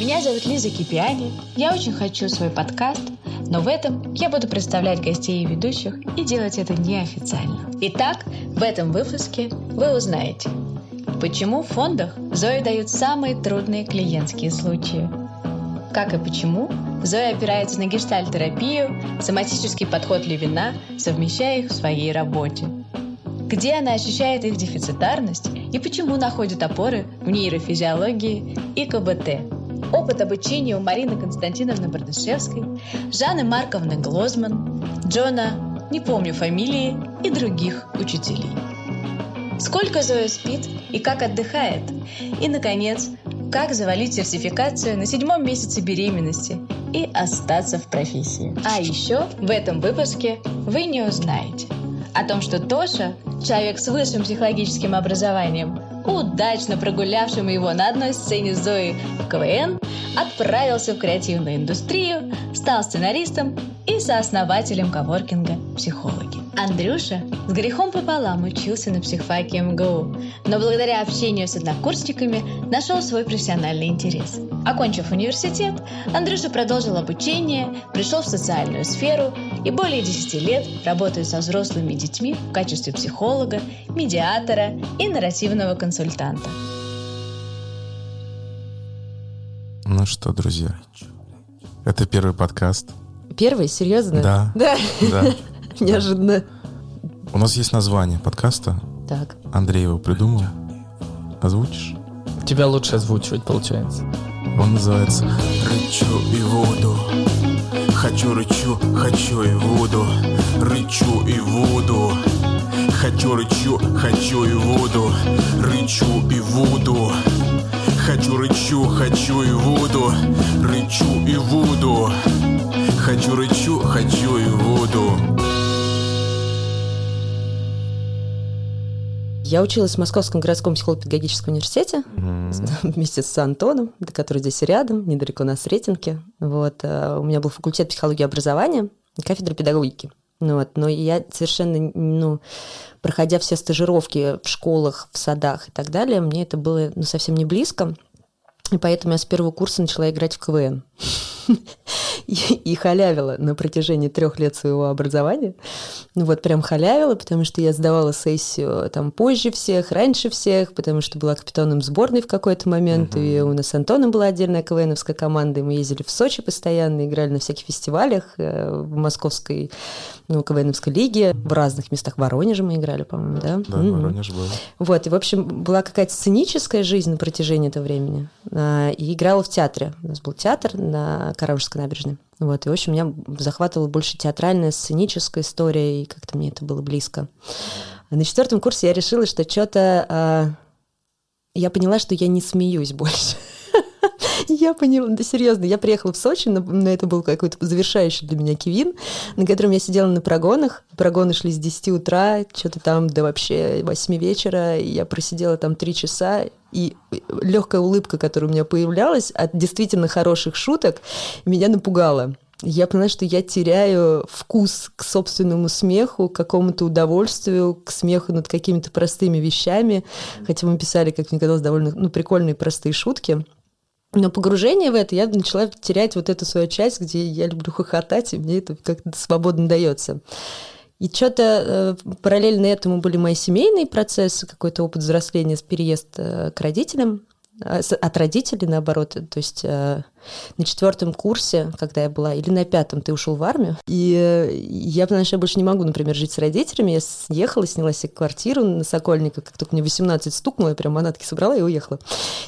Меня зовут Лиза Кипиани. Я очень хочу свой подкаст, но в этом я буду представлять гостей и ведущих и делать это неофициально. Итак, в этом выпуске вы узнаете, почему в фондах Зои дают самые трудные клиентские случаи, как и почему Зоя опирается на гештальтерапию, соматический подход Левина, совмещая их в своей работе. Где она ощущает их дефицитарность и почему находит опоры в нейрофизиологии и КБТ. Опыт обучения у Марины Константиновны Бардышевской, Жанны Марковны Глозман, Джона, не помню фамилии, и других учителей. Сколько Зоя спит и как отдыхает. И, наконец, как завалить сертификацию на седьмом месяце беременности и остаться в профессии. А еще в этом выпуске вы не узнаете о том, что Тоша, человек с высшим психологическим образованием, удачно прогулявшим его на одной сцене Зои в КВН, отправился в креативную индустрию, стал сценаристом и сооснователем коворкинга «Психологи». Андрюша с грехом пополам учился на психфаке МГУ, но благодаря общению с однокурсниками нашел свой профессиональный интерес. Окончив университет, Андрюша продолжил обучение, пришел в социальную сферу и более 10 лет работает со взрослыми детьми в качестве психолога, медиатора и нарративного консультанта. Ну что, друзья, это первый подкаст. Первый? Серьезно? Да. Да. Да. Неожиданно. У нас есть название подкаста. Так. Андрей его придумал. Озвучишь? Тебя лучше озвучивать получается. Он называется Рычу и воду Хочу рычу, хочу и воду Рычу и воду Хочу рычу, хочу и воду Рычу и воду Хочу рычу, хочу и воду Рычу и воду Хочу рычу, хочу и воду Я училась в Московском городском психолого-педагогическом университете вместе с Антоном, который здесь рядом, недалеко на Сретенке. Вот. э, У меня был факультет психологии и образования, кафедра педагогики. Ну вот. Но я совершенно, ну, проходя все стажировки в школах, в садах и так далее, мне это было ну, совсем не близко. И поэтому я с первого курса начала играть в КВН. И, халявила на протяжении трех лет своего образования. Ну вот прям халявила, потому что я сдавала сессию там позже всех, раньше всех, потому что была капитаном сборной в какой-то момент, и у нас с Антоном была отдельная КВНовская команда, и мы ездили в Сочи постоянно, играли на всяких фестивалях э, в московской ну, КВНовской лиге, в разных местах. В Воронеже мы играли, по-моему, да? Да, Мгм. Воронеж был. Вот, и, в общем, была какая-то сценическая жизнь на протяжении этого времени. А, И играла в театре. У нас был театр на Каравужской набережной. Вот, и, в общем, меня захватывала больше театральная, сценическая история, и как-то мне это было близко. А На четвертом курсе я решила, что что-то... Я поняла, что я не смеюсь больше. Я поняла, да серьезно, я приехала в Сочи, на, на это был какой-то завершающий для меня кивин, на котором я сидела на прогонах. Прогоны шли с 10 утра, что-то там до вообще 8 вечера. И я просидела там 3 часа, и легкая улыбка, которая у меня появлялась от действительно хороших шуток, меня напугала. Я поняла, что я теряю вкус к собственному смеху, к какому-то удовольствию, к смеху над какими-то простыми вещами. Хотя мы писали, как мне казалось, довольно ну, прикольные простые шутки. Но погружение в это я начала терять вот эту свою часть, где я люблю хохотать, и мне это как-то свободно дается. И что-то э, параллельно этому были мои семейные процессы, какой-то опыт взросления, переезд э, к родителям, с- от родителей, наоборот. То есть э, на четвертом курсе, когда я была, или на пятом, ты ушел в армию. И э, я что я больше не могу, например, жить с родителями. Я съехала, сняла себе квартиру на Сокольниках. Как только мне 18 стукнуло, я прям манатки собрала и уехала.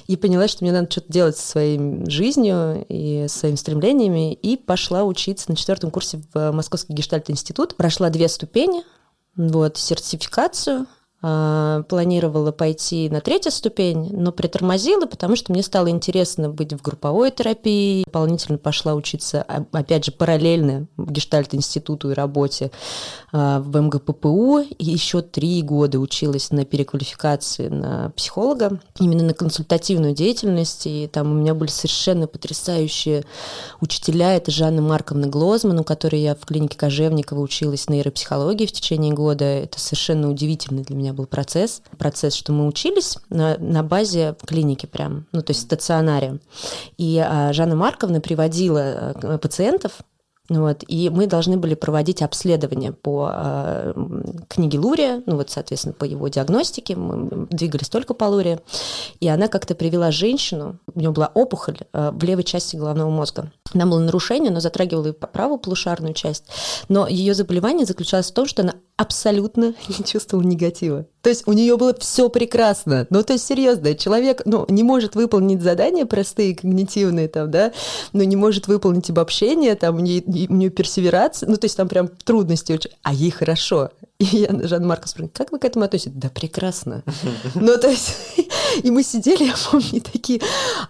И поняла, что мне надо что-то делать со своей жизнью и своими стремлениями. И пошла учиться на четвертом курсе в Московский гештальт-институт. Прошла две ступени, вот, сертификацию, а, планировала пойти на третью ступень, но притормозила, потому что мне стало интересно быть в групповой терапии. Дополнительно пошла учиться, а- опять же, параллельно гештальт-институту и работе а, в МГППУ. И еще три года училась на переквалификации на психолога, именно на консультативную деятельность. И там у меня были совершенно потрясающие учителя. Это Жанна Марковна Глозман, у которой я в клинике Кожевникова училась нейропсихологии в течение года. Это совершенно удивительный для меня меня был процесс. Процесс, что мы учились на, на базе клиники прям, ну, то есть стационаре. И а, Жанна Марковна приводила а, пациентов вот, и мы должны были проводить обследование по э, книге Лурия, ну вот, соответственно, по его диагностике, мы двигались только по Лурия, и она как-то привела женщину, у нее была опухоль э, в левой части головного мозга. Там было нарушение, но затрагивало и правую полушарную часть, но ее заболевание заключалось в том, что она абсолютно не чувствовала негатива. То есть у нее было все прекрасно. Ну, то есть, серьезно, человек ну, не может выполнить задания простые, когнитивные, там, да, но не может выполнить обобщение, там, у нее, у нее персеверация, ну, то есть там прям трудности очень, а ей хорошо. И я Жан Марко спрашиваю, как вы к этому относитесь? Да прекрасно. Ну, то есть, и мы сидели, я помню, такие,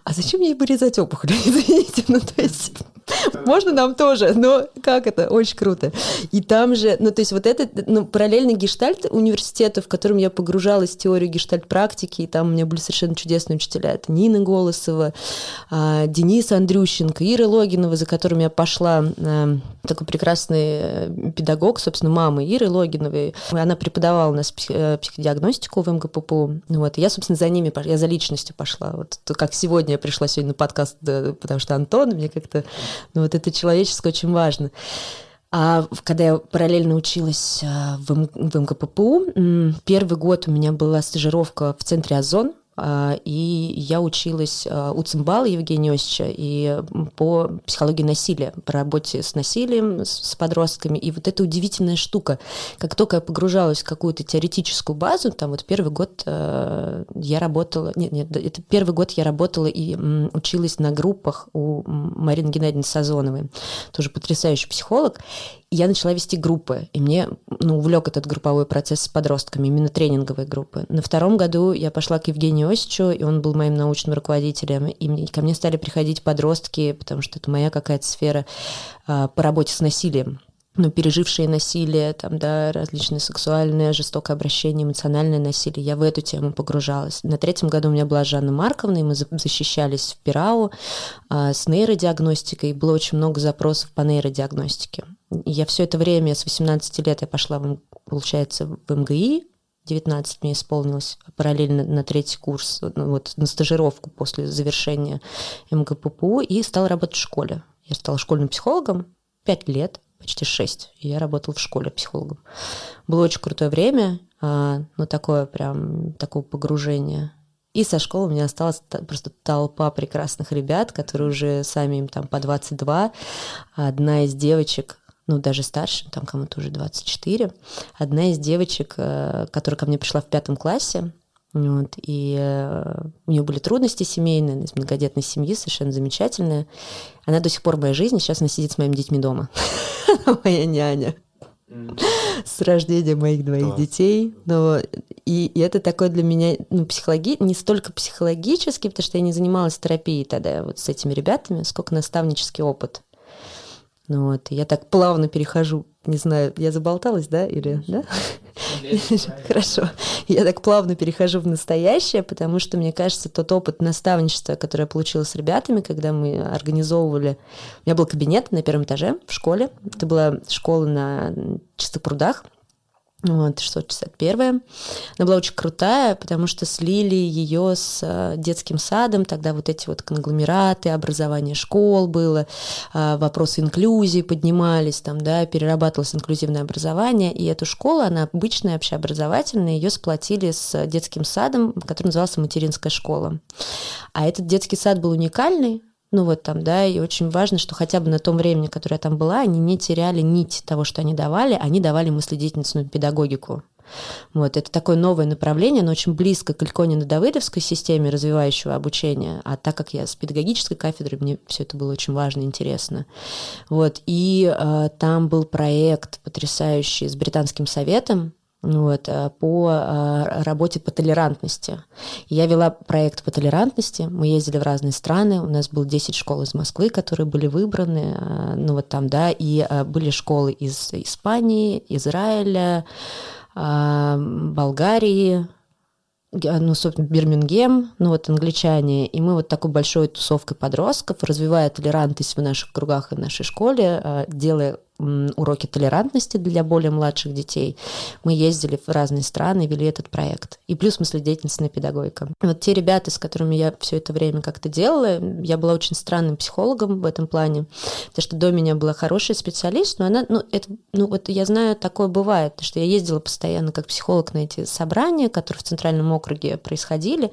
а зачем ей вырезать опухоль? Извините, ну, то есть, можно нам тоже, но как это? Очень круто. И там же, ну, то есть вот этот, ну, параллельный гештальт университета, в котором я погружалась в теорию гештальт-практики, и там у меня были совершенно чудесные учителя. Это Нина Голосова, а, Денис Андрющенко, Ира Логинова, за которым я пошла, а, такой прекрасный э, педагог, собственно, мама Иры Логиновой. Она преподавала у нас э, психодиагностику в МГППУ. Вот. И я, собственно, за ними, я за личностью пошла. Вот как сегодня я пришла сегодня на подкаст, потому что Антон, мне как-то ну, вот это человеческое очень важно. А когда я параллельно училась а, в, МГППУ, первый год у меня была стажировка в центре Озон, и я училась а, у Цимбала Евгения Осича и по психологии насилия, по работе с насилием, с подростками. И вот эта удивительная штука, как только я погружалась в какую-то теоретическую базу, там вот первый год а, я работала, нет, нет, это первый год я работала и училась на группах у Марины Геннадьевны Сазоновой, тоже потрясающий психолог, я начала вести группы, и мне ну, увлек этот групповой процесс с подростками, именно тренинговые группы. На втором году я пошла к Евгению Осичу, и он был моим научным руководителем, и ко мне стали приходить подростки, потому что это моя какая-то сфера а, по работе с насилием ну, пережившие насилие, там, да, различные сексуальные, жестокое обращение, эмоциональное насилие. Я в эту тему погружалась. На третьем году у меня была Жанна Марковна, и мы защищались в Пирау а, с нейродиагностикой, было очень много запросов по нейродиагностике. Я все это время, с 18 лет я пошла, в, получается, в МГИ, 19 мне исполнилось, параллельно на третий курс, ну, вот на стажировку после завершения МГППУ, и стала работать в школе. Я стала школьным психологом, 5 лет, почти 6. И я работала в школе психологом. Было очень крутое время, а, ну такое прям, такое погружение и со школы у меня осталась просто толпа прекрасных ребят, которые уже сами им там по 22. Одна из девочек ну, даже старше, там кому-то уже 24. Одна из девочек, э, которая ко мне пришла в пятом классе, вот, и э, у нее были трудности семейные, из многодетной семьи, совершенно замечательная. Она до сих пор в моей жизни, сейчас она сидит с моими детьми дома. Моя няня. С рождения моих двоих детей. Но, и, и это такое для меня, ну, психологи... не столько психологически, потому что я не занималась терапией тогда вот с этими ребятами, сколько наставнический опыт. Ну вот, я так плавно перехожу, не знаю, я заболталась, да, или, да? Хорошо. Я так плавно перехожу в настоящее, потому что, мне кажется, тот опыт наставничества, который я получила с ребятами, когда мы организовывали... У меня был кабинет на первом этаже в школе. Это была школа на Чистых прудах. Вот, 661. Она была очень крутая, потому что слили ее с э, детским садом. Тогда вот эти вот конгломераты, образование школ было, э, вопросы инклюзии поднимались, там, да, перерабатывалось инклюзивное образование. И эту школу, она обычная, общеобразовательная, ее сплотили с детским садом, который назывался «Материнская школа». А этот детский сад был уникальный, ну вот там, да, и очень важно, что хотя бы на том времени, которое я там была, они не теряли нить того, что они давали, они давали мыследеятельностную педагогику. Вот, это такое новое направление, оно очень близко к Ильконино-Давыдовской системе развивающего обучения, а так как я с педагогической кафедры, мне все это было очень важно интересно. Вот, и э, там был проект потрясающий с Британским советом, вот, э, по э, работе по толерантности. Я вела проект по толерантности, мы ездили в разные страны, у нас было 10 школ из Москвы, которые были выбраны, э, ну вот там, да, и были школы из Испании, Израиля, Болгарии, ну, собственно, Бирмингем, ну, вот англичане, и мы вот такой большой тусовкой подростков, развивая толерантность в наших кругах и в нашей школе, делая уроки толерантности для более младших детей. Мы ездили в разные страны, вели этот проект. И плюс мы деятельностная педагогика. Вот те ребята, с которыми я все это время как-то делала, я была очень странным психологом в этом плане, потому что до меня была хорошая специалист, но она, ну, это, ну, вот я знаю, такое бывает, что я ездила постоянно как психолог на эти собрания, которые в Центральном округе происходили,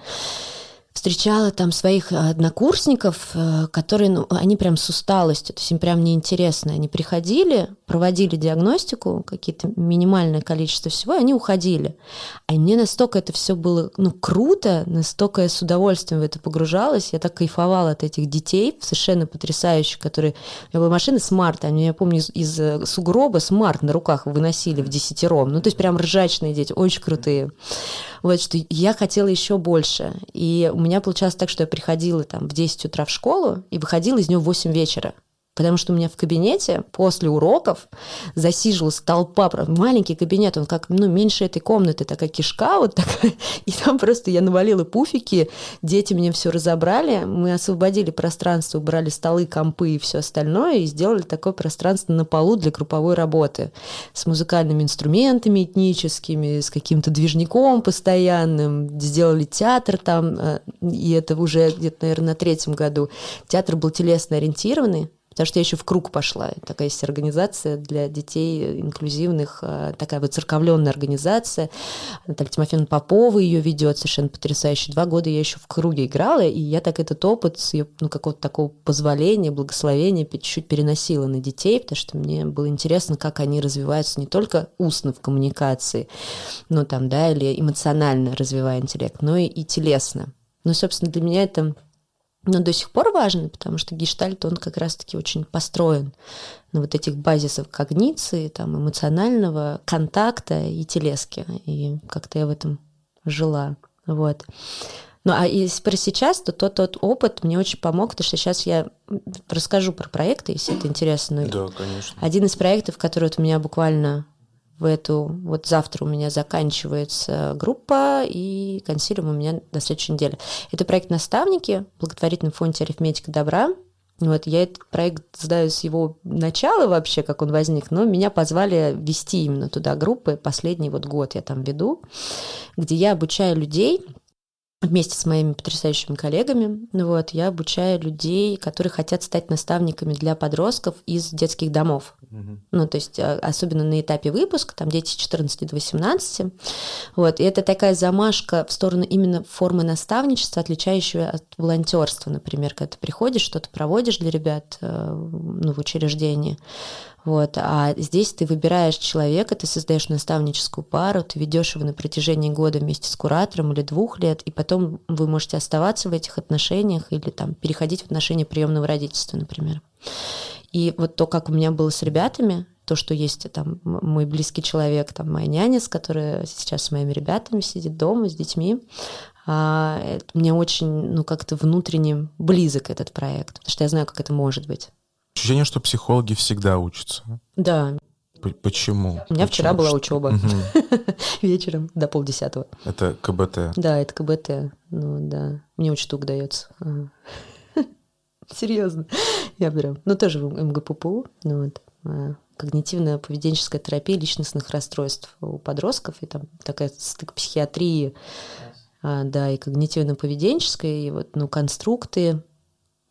встречала там своих однокурсников, э, которые, ну, они прям с усталостью, то есть им прям неинтересно. Они приходили, проводили диагностику, какие-то минимальное количество всего, и они уходили. А мне настолько это все было, ну, круто, настолько я с удовольствием в это погружалась, я так кайфовала от этих детей, совершенно потрясающих, которые... У меня была машина Smart, они, я помню, из, из э, сугроба Smart на руках выносили в десятером. Ну, то есть прям ржачные дети, очень крутые. Вот, что я хотела еще больше. И у меня получалось так, что я приходила там в 10 утра в школу и выходила из нее в 8 вечера потому что у меня в кабинете после уроков засиживалась толпа, маленький кабинет, он как, ну, меньше этой комнаты, такая кишка вот такая, и там просто я навалила пуфики, дети мне все разобрали, мы освободили пространство, убрали столы, компы и все остальное, и сделали такое пространство на полу для групповой работы с музыкальными инструментами этническими, с каким-то движником постоянным, сделали театр там, э, и это уже где-то, наверное, на третьем году. Театр был телесно ориентированный, потому что я еще в круг пошла. Такая есть организация для детей инклюзивных, э, такая вот церковленная организация. Наталья Тимофеевна Попова ее ведет, совершенно потрясающе. Два года я еще в круге играла, и я так этот опыт с ее, ну, какого-то такого позволения, благословения чуть-чуть переносила на детей, потому что мне было интересно, как они развиваются не только устно в коммуникации, ну, там, да, или эмоционально развивая интеллект, но и, и телесно. Ну, собственно, для меня это но до сих пор важно, потому что гештальт, он как раз-таки очень построен на вот этих базисах когниции, там, эмоционального контакта и телески. И как-то я в этом жила. Вот. Ну, а если про сейчас, то тот, тот опыт мне очень помог, потому что сейчас я расскажу про проекты, если это интересно. Да, конечно. Один из проектов, который вот у меня буквально в эту... Вот завтра у меня заканчивается группа, и консилиум у меня на следующей неделе. Это проект «Наставники», благотворительный фонд «Арифметика добра». Вот, я этот проект знаю с его начала вообще, как он возник, но меня позвали вести именно туда группы. Последний вот год я там веду, где я обучаю людей вместе с моими потрясающими коллегами. Вот, я обучаю людей, которые хотят стать наставниками для подростков из детских домов. Угу. Ну, то есть, а, особенно на этапе выпуска, там дети с 14 до 18. Вот, и это такая замашка в сторону именно формы наставничества, отличающего от волонтерства, например, когда ты приходишь, что-то проводишь для ребят э, ну, в учреждении. Вот. А здесь ты выбираешь человека, ты создаешь наставническую пару, ты ведешь его на протяжении года вместе с куратором или двух лет, и потом вы можете оставаться в этих отношениях или там переходить в отношения приемного родительства, например. И вот то, как у меня было с ребятами, то, что есть там мой близкий человек, там моя няня, с которой сейчас с моими ребятами сидит дома, с детьми, а, это, мне очень, ну, как-то внутренне близок этот проект, потому что я знаю, как это может быть. Ощущение, что психологи всегда учатся. Да. Почему? У меня Почему? вчера была учеба вечером до полдесятого. Это КБТ. Да, это КБТ. Ну да. Мне очень штук дается. Ага. Серьезно. Я прям. Ну, тоже в МГППУ. Ну, вот. а, Когнитивно-поведенческая терапия личностных расстройств у подростков. И там такая стык психиатрии, а, да, и когнитивно-поведенческой, и вот, ну, конструкты.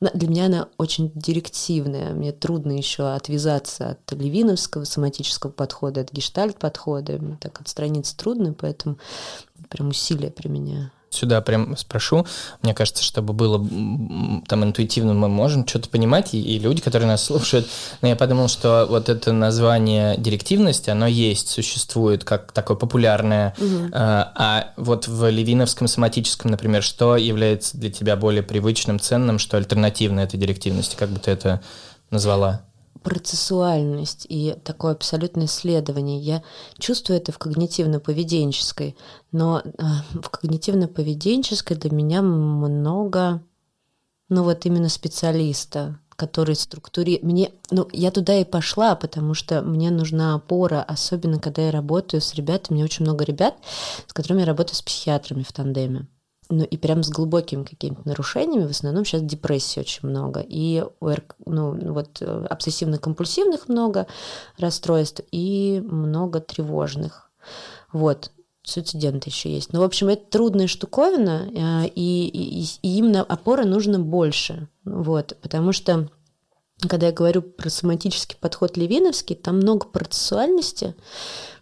Для меня она очень директивная. Мне трудно еще отвязаться от левиновского соматического подхода, от гештальт-подхода. Так отстраниться трудно, поэтому прям усилия применяю. Сюда прям спрошу. Мне кажется, чтобы было там интуитивно, мы можем что-то понимать, и, и люди, которые нас слушают. Но я подумал, что вот это название директивность, оно есть, существует как такое популярное. А, а вот в левиновском соматическом, например, что является для тебя более привычным, ценным, что альтернативно этой директивности? Как бы ты это назвала? Процессуальность и такое абсолютное исследование. Я чувствую это в когнитивно-поведенческой, но э, в когнитивно-поведенческой для меня много, ну вот именно специалиста, который структурирует. Мне, ну, я туда и пошла, потому что мне нужна опора, особенно когда я работаю с ребятами. У меня очень много ребят, с которыми я работаю с психиатрами в тандеме. Ну и прям с глубокими какими-то нарушениями, в основном сейчас депрессии очень много. И ну, вот э, обсессивно-компульсивных много расстройств и много тревожных. Вот, суициденты еще есть. Ну, в общем, это трудная штуковина, э, и, и, и им на опоры нужно больше. Вот, потому что когда я говорю про соматический подход левиновский, там много процессуальности,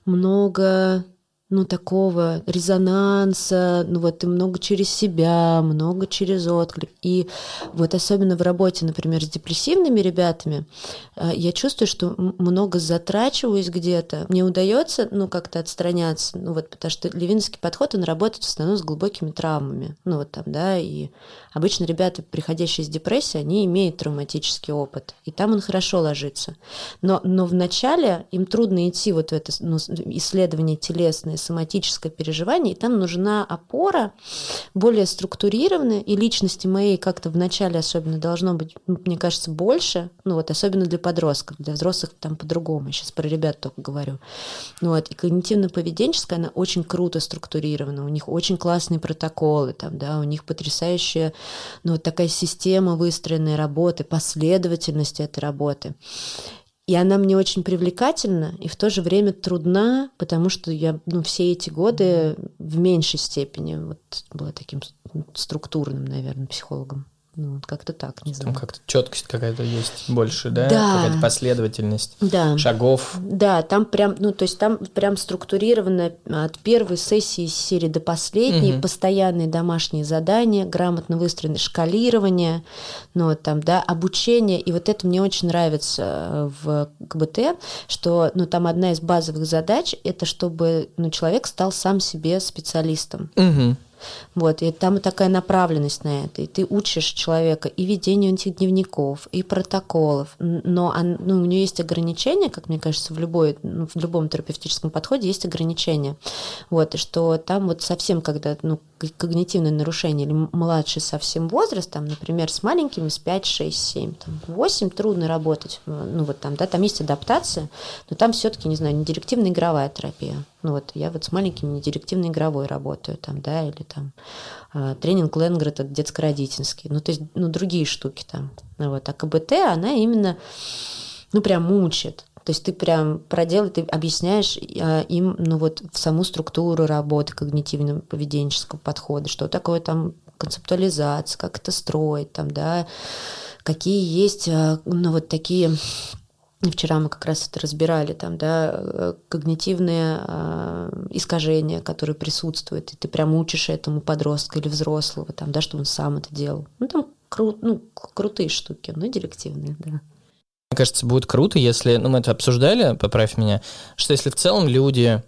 много ну, такого резонанса, ну, вот и много через себя, много через отклик. И вот особенно в работе, например, с депрессивными ребятами, э, я чувствую, что много затрачиваюсь где-то. Мне удается, ну, как-то отстраняться, ну, вот, потому что левинский подход, он работает в основном с глубокими травмами. Ну, вот там, да, и обычно ребята, приходящие из депрессии, они имеют травматический опыт, и там он хорошо ложится. Но, но вначале им трудно идти вот в это ну, исследование телесное, соматическое переживание, и там нужна опора более структурированная, и личности моей как-то вначале особенно должно быть, мне кажется, больше, ну вот особенно для подростков, для взрослых там по-другому, сейчас про ребят только говорю. Ну вот, и когнитивно-поведенческая, она очень круто структурирована, у них очень классные протоколы, там, да, у них потрясающая, ну вот такая система выстроенной работы, последовательность этой работы. И она мне очень привлекательна и в то же время трудна, потому что я ну, все эти годы в меньшей степени вот, была таким структурным, наверное, психологом. Ну, вот как-то так, не знаю. Там как-то четкость какая-то есть больше, да? Да. Какая-то последовательность да. шагов. Да, там прям, ну, то есть там прям структурировано от первой сессии из серии до последней, угу. постоянные домашние задания, грамотно выстроенное шкалирование, ну, вот там, да, обучение. И вот это мне очень нравится в КБТ, что, ну, там одна из базовых задач – это чтобы, ну, человек стал сам себе специалистом. Угу. Вот, и там такая направленность на это. И ты учишь человека и ведению этих дневников, и протоколов. Но он, ну, у нее есть ограничения, как мне кажется, в, любой, ну, в любом терапевтическом подходе есть ограничения. Вот, и что там вот совсем, когда ну, когнитивное нарушение или младший совсем возраст, там, например, с маленькими с 5, 6, 7, там, 8 трудно работать. Ну, вот там, да, там есть адаптация, но там все-таки, не знаю, не директивная игровая терапия. Ну вот я вот с маленькими не директивной игровой работаю, там, да, или там э, тренинг Ленгрета детско-родительский, ну то есть, ну другие штуки там. Вот. А КБТ, она именно, ну прям мучит. То есть ты прям проделай, ты объясняешь э, им, ну вот, саму структуру работы когнитивно-поведенческого подхода, что такое там концептуализация, как это строить, там, да, какие есть, э, ну вот такие Вчера мы как раз это разбирали, там, да, когнитивные э, искажения, которые присутствуют, и ты прям учишь этому подростка или взрослого, там, да, чтобы он сам это делал. Ну, там кру- ну, крутые штуки, но директивные, да. Мне кажется, будет круто, если, ну, мы это обсуждали, поправь меня, что если в целом люди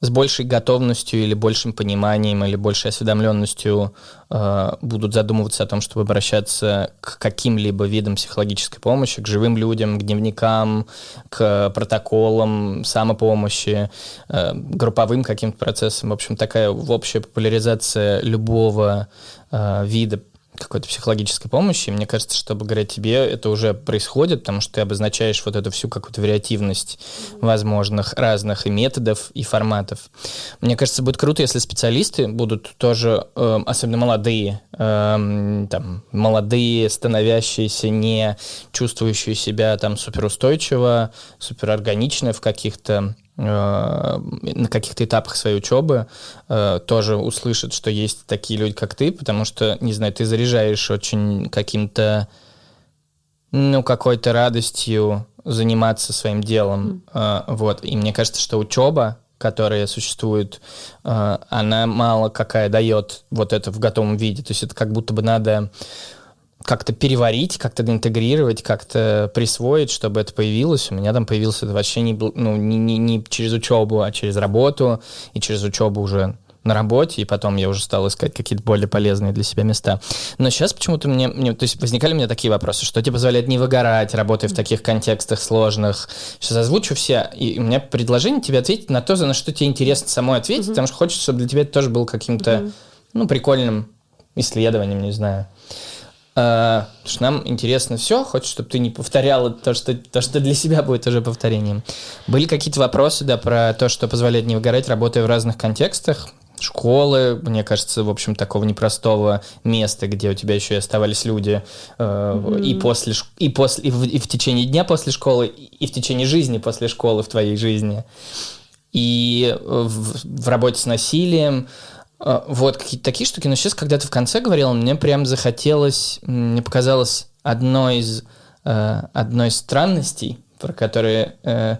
с большей готовностью или большим пониманием или большей осведомленностью э, будут задумываться о том, чтобы обращаться к каким-либо видам психологической помощи, к живым людям, к дневникам, к протоколам самопомощи, э, групповым каким-то процессам. В общем, такая общая популяризация любого э, вида какой-то психологической помощи. Мне кажется, что благодаря тебе это уже происходит, потому что ты обозначаешь вот эту всю какую-то вариативность возможных разных и методов, и форматов. Мне кажется, будет круто, если специалисты будут тоже, э, особенно молодые, э, там, молодые, становящиеся, не чувствующие себя там суперустойчиво, суперорганично в каких-то на каких-то этапах своей учебы э, тоже услышат, что есть такие люди, как ты, потому что, не знаю, ты заряжаешь очень каким-то, ну, какой-то радостью заниматься своим делом. Mm. Вот. И мне кажется, что учеба, которая существует, она мало какая дает вот это в готовом виде. То есть это как будто бы надо как-то переварить, как-то интегрировать, как-то присвоить, чтобы это появилось. У меня там появилось это вообще не, ну, не, не, не через учебу, а через работу, и через учебу уже на работе, и потом я уже стал искать какие-то более полезные для себя места. Но сейчас почему-то мне, мне, то есть возникали у меня такие вопросы, что тебе позволяет не выгорать, работая в таких контекстах сложных. Сейчас озвучу все, и у меня предложение тебе ответить на то, на что тебе интересно самой ответить, mm-hmm. потому что хочется, чтобы для тебя это тоже был каким-то, mm-hmm. ну, прикольным исследованием, не знаю. Uh, потому что нам интересно все, хочешь, чтобы ты не повторяла то что, то, что для себя будет уже повторением. Были какие-то вопросы, да, про то, что позволяет не выгорать, работая в разных контекстах. школы, мне кажется, в общем, такого непростого места, где у тебя еще и оставались люди э, mm-hmm. и после и после и в, и в течение дня после школы, и в течение жизни после школы в твоей жизни, и в, в работе с насилием. Э, вот какие-то такие штуки. Но сейчас, когда ты в конце говорил, мне прям захотелось, мне показалось одной из э, одной из странностей, про которые э,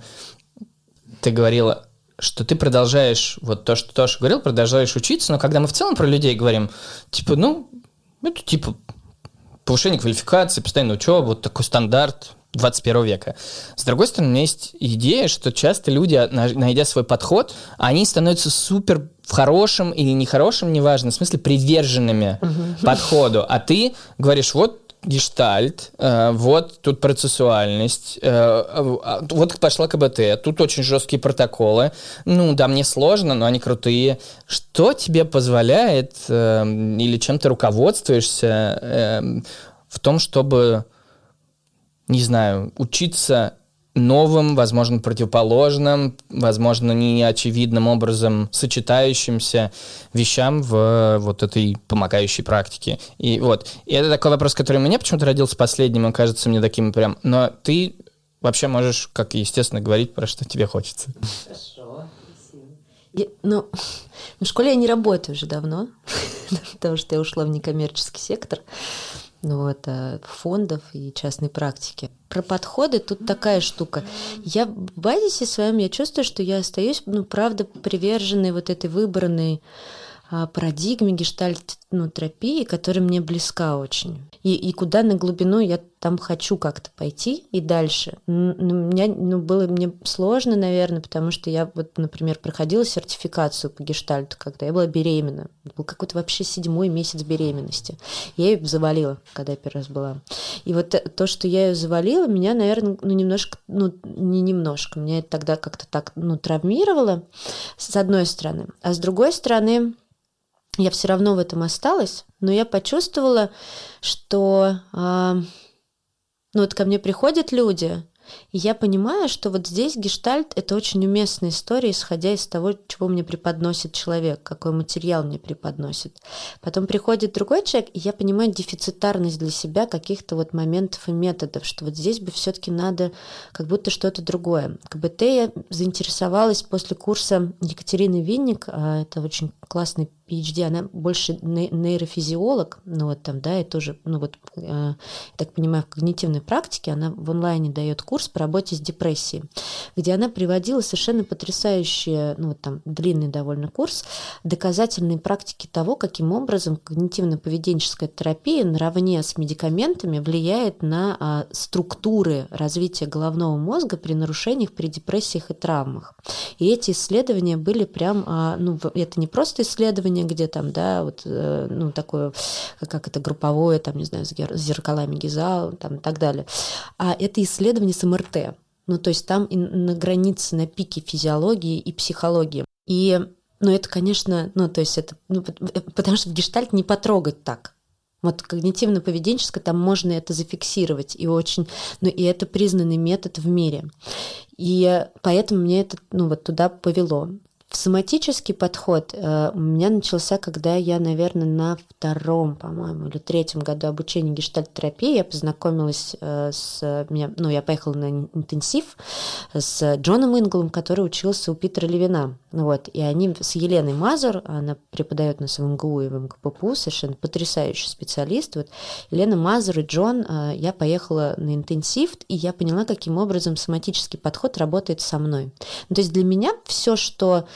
ты говорила что ты продолжаешь, вот то, что Тоша говорил, продолжаешь учиться, но когда мы в целом про людей говорим, типа, ну, это типа повышение квалификации, постоянная учеба, вот такой стандарт 21 века. С другой стороны, у меня есть идея, что часто люди, найдя свой подход, они становятся супер в хорошем или нехорошем, неважно, в смысле приверженными uh-huh. подходу. А ты говоришь, вот гештальт, э, вот тут процессуальность, э, а, вот пошла КБТ, тут очень жесткие протоколы. Ну, да, мне сложно, но они крутые. Что тебе позволяет э, или чем ты руководствуешься в том, чтобы, не знаю, учиться новым, возможно, противоположным, возможно, неочевидным образом сочетающимся вещам в вот этой помогающей практике. И вот. И это такой вопрос, который меня почему-то родился последним, он кажется мне таким прям... Но ты вообще можешь, как естественно, говорить про что тебе хочется. Хорошо. Я, ну, в школе я не работаю уже давно, потому что я ушла в некоммерческий сектор ну, вот, э, фондов и частной практики. Про подходы тут такая штука. Я в базисе своем, я чувствую, что я остаюсь, ну, правда, приверженной вот этой выбранной парадигме гештальт ну, которая мне близка очень. И, и куда на глубину я там хочу как-то пойти и дальше. Ну, меня, ну, было мне сложно, наверное, потому что я вот, например, проходила сертификацию по гештальту, когда я была беременна. Был какой-то вообще седьмой месяц беременности. Я ее завалила, когда я первый раз была. И вот то, что я ее завалила, меня, наверное, ну, немножко, ну, не немножко, меня это тогда как-то так, ну, травмировало, с одной стороны. А с другой стороны, я все равно в этом осталась, но я почувствовала, что э, ну вот ко мне приходят люди, и я понимаю, что вот здесь гештальт — это очень уместная история, исходя из того, чего мне преподносит человек, какой материал мне преподносит. Потом приходит другой человек, и я понимаю дефицитарность для себя каких-то вот моментов и методов, что вот здесь бы все таки надо как будто что-то другое. КБТ я заинтересовалась после курса Екатерины Винник, а это очень классный PhD, она больше нейрофизиолог, ну вот там, да, и тоже, ну вот, э, я так понимаю, в когнитивной практике она в онлайне дает курс по работе с депрессией, где она приводила совершенно потрясающие, ну вот там длинный довольно курс, доказательные практики того, каким образом когнитивно-поведенческая терапия наравне с медикаментами влияет на а, структуры развития головного мозга при нарушениях, при депрессиях и травмах. И эти исследования были прям, а, ну это не просто исследование, где там, да, вот, э, ну, такое, как это, групповое, там, не знаю, с зеркалами Гиза, там, и так далее. А это исследование с МРТ. Ну, то есть там на границе, на пике физиологии и психологии. И, ну, это, конечно, ну, то есть это, ну, э, потому что в гештальт не потрогать так. Вот когнитивно-поведенческое, там можно это зафиксировать, и очень, ну и это признанный метод в мире. И поэтому мне это, ну вот туда повело. Соматический подход э, у меня начался, когда я, наверное, на втором, по-моему, или третьем году обучения гештальт-терапии я познакомилась э, с... Меня, ну, я поехала на интенсив с Джоном Инглом, который учился у Питера Левина. Вот, и они с Еленой Мазур, она преподает на своем МГУ и в МКППУ, совершенно потрясающий специалист. Вот Елена Мазур и Джон, э, я поехала на интенсив, и я поняла, каким образом соматический подход работает со мной. Ну, то есть для меня все, что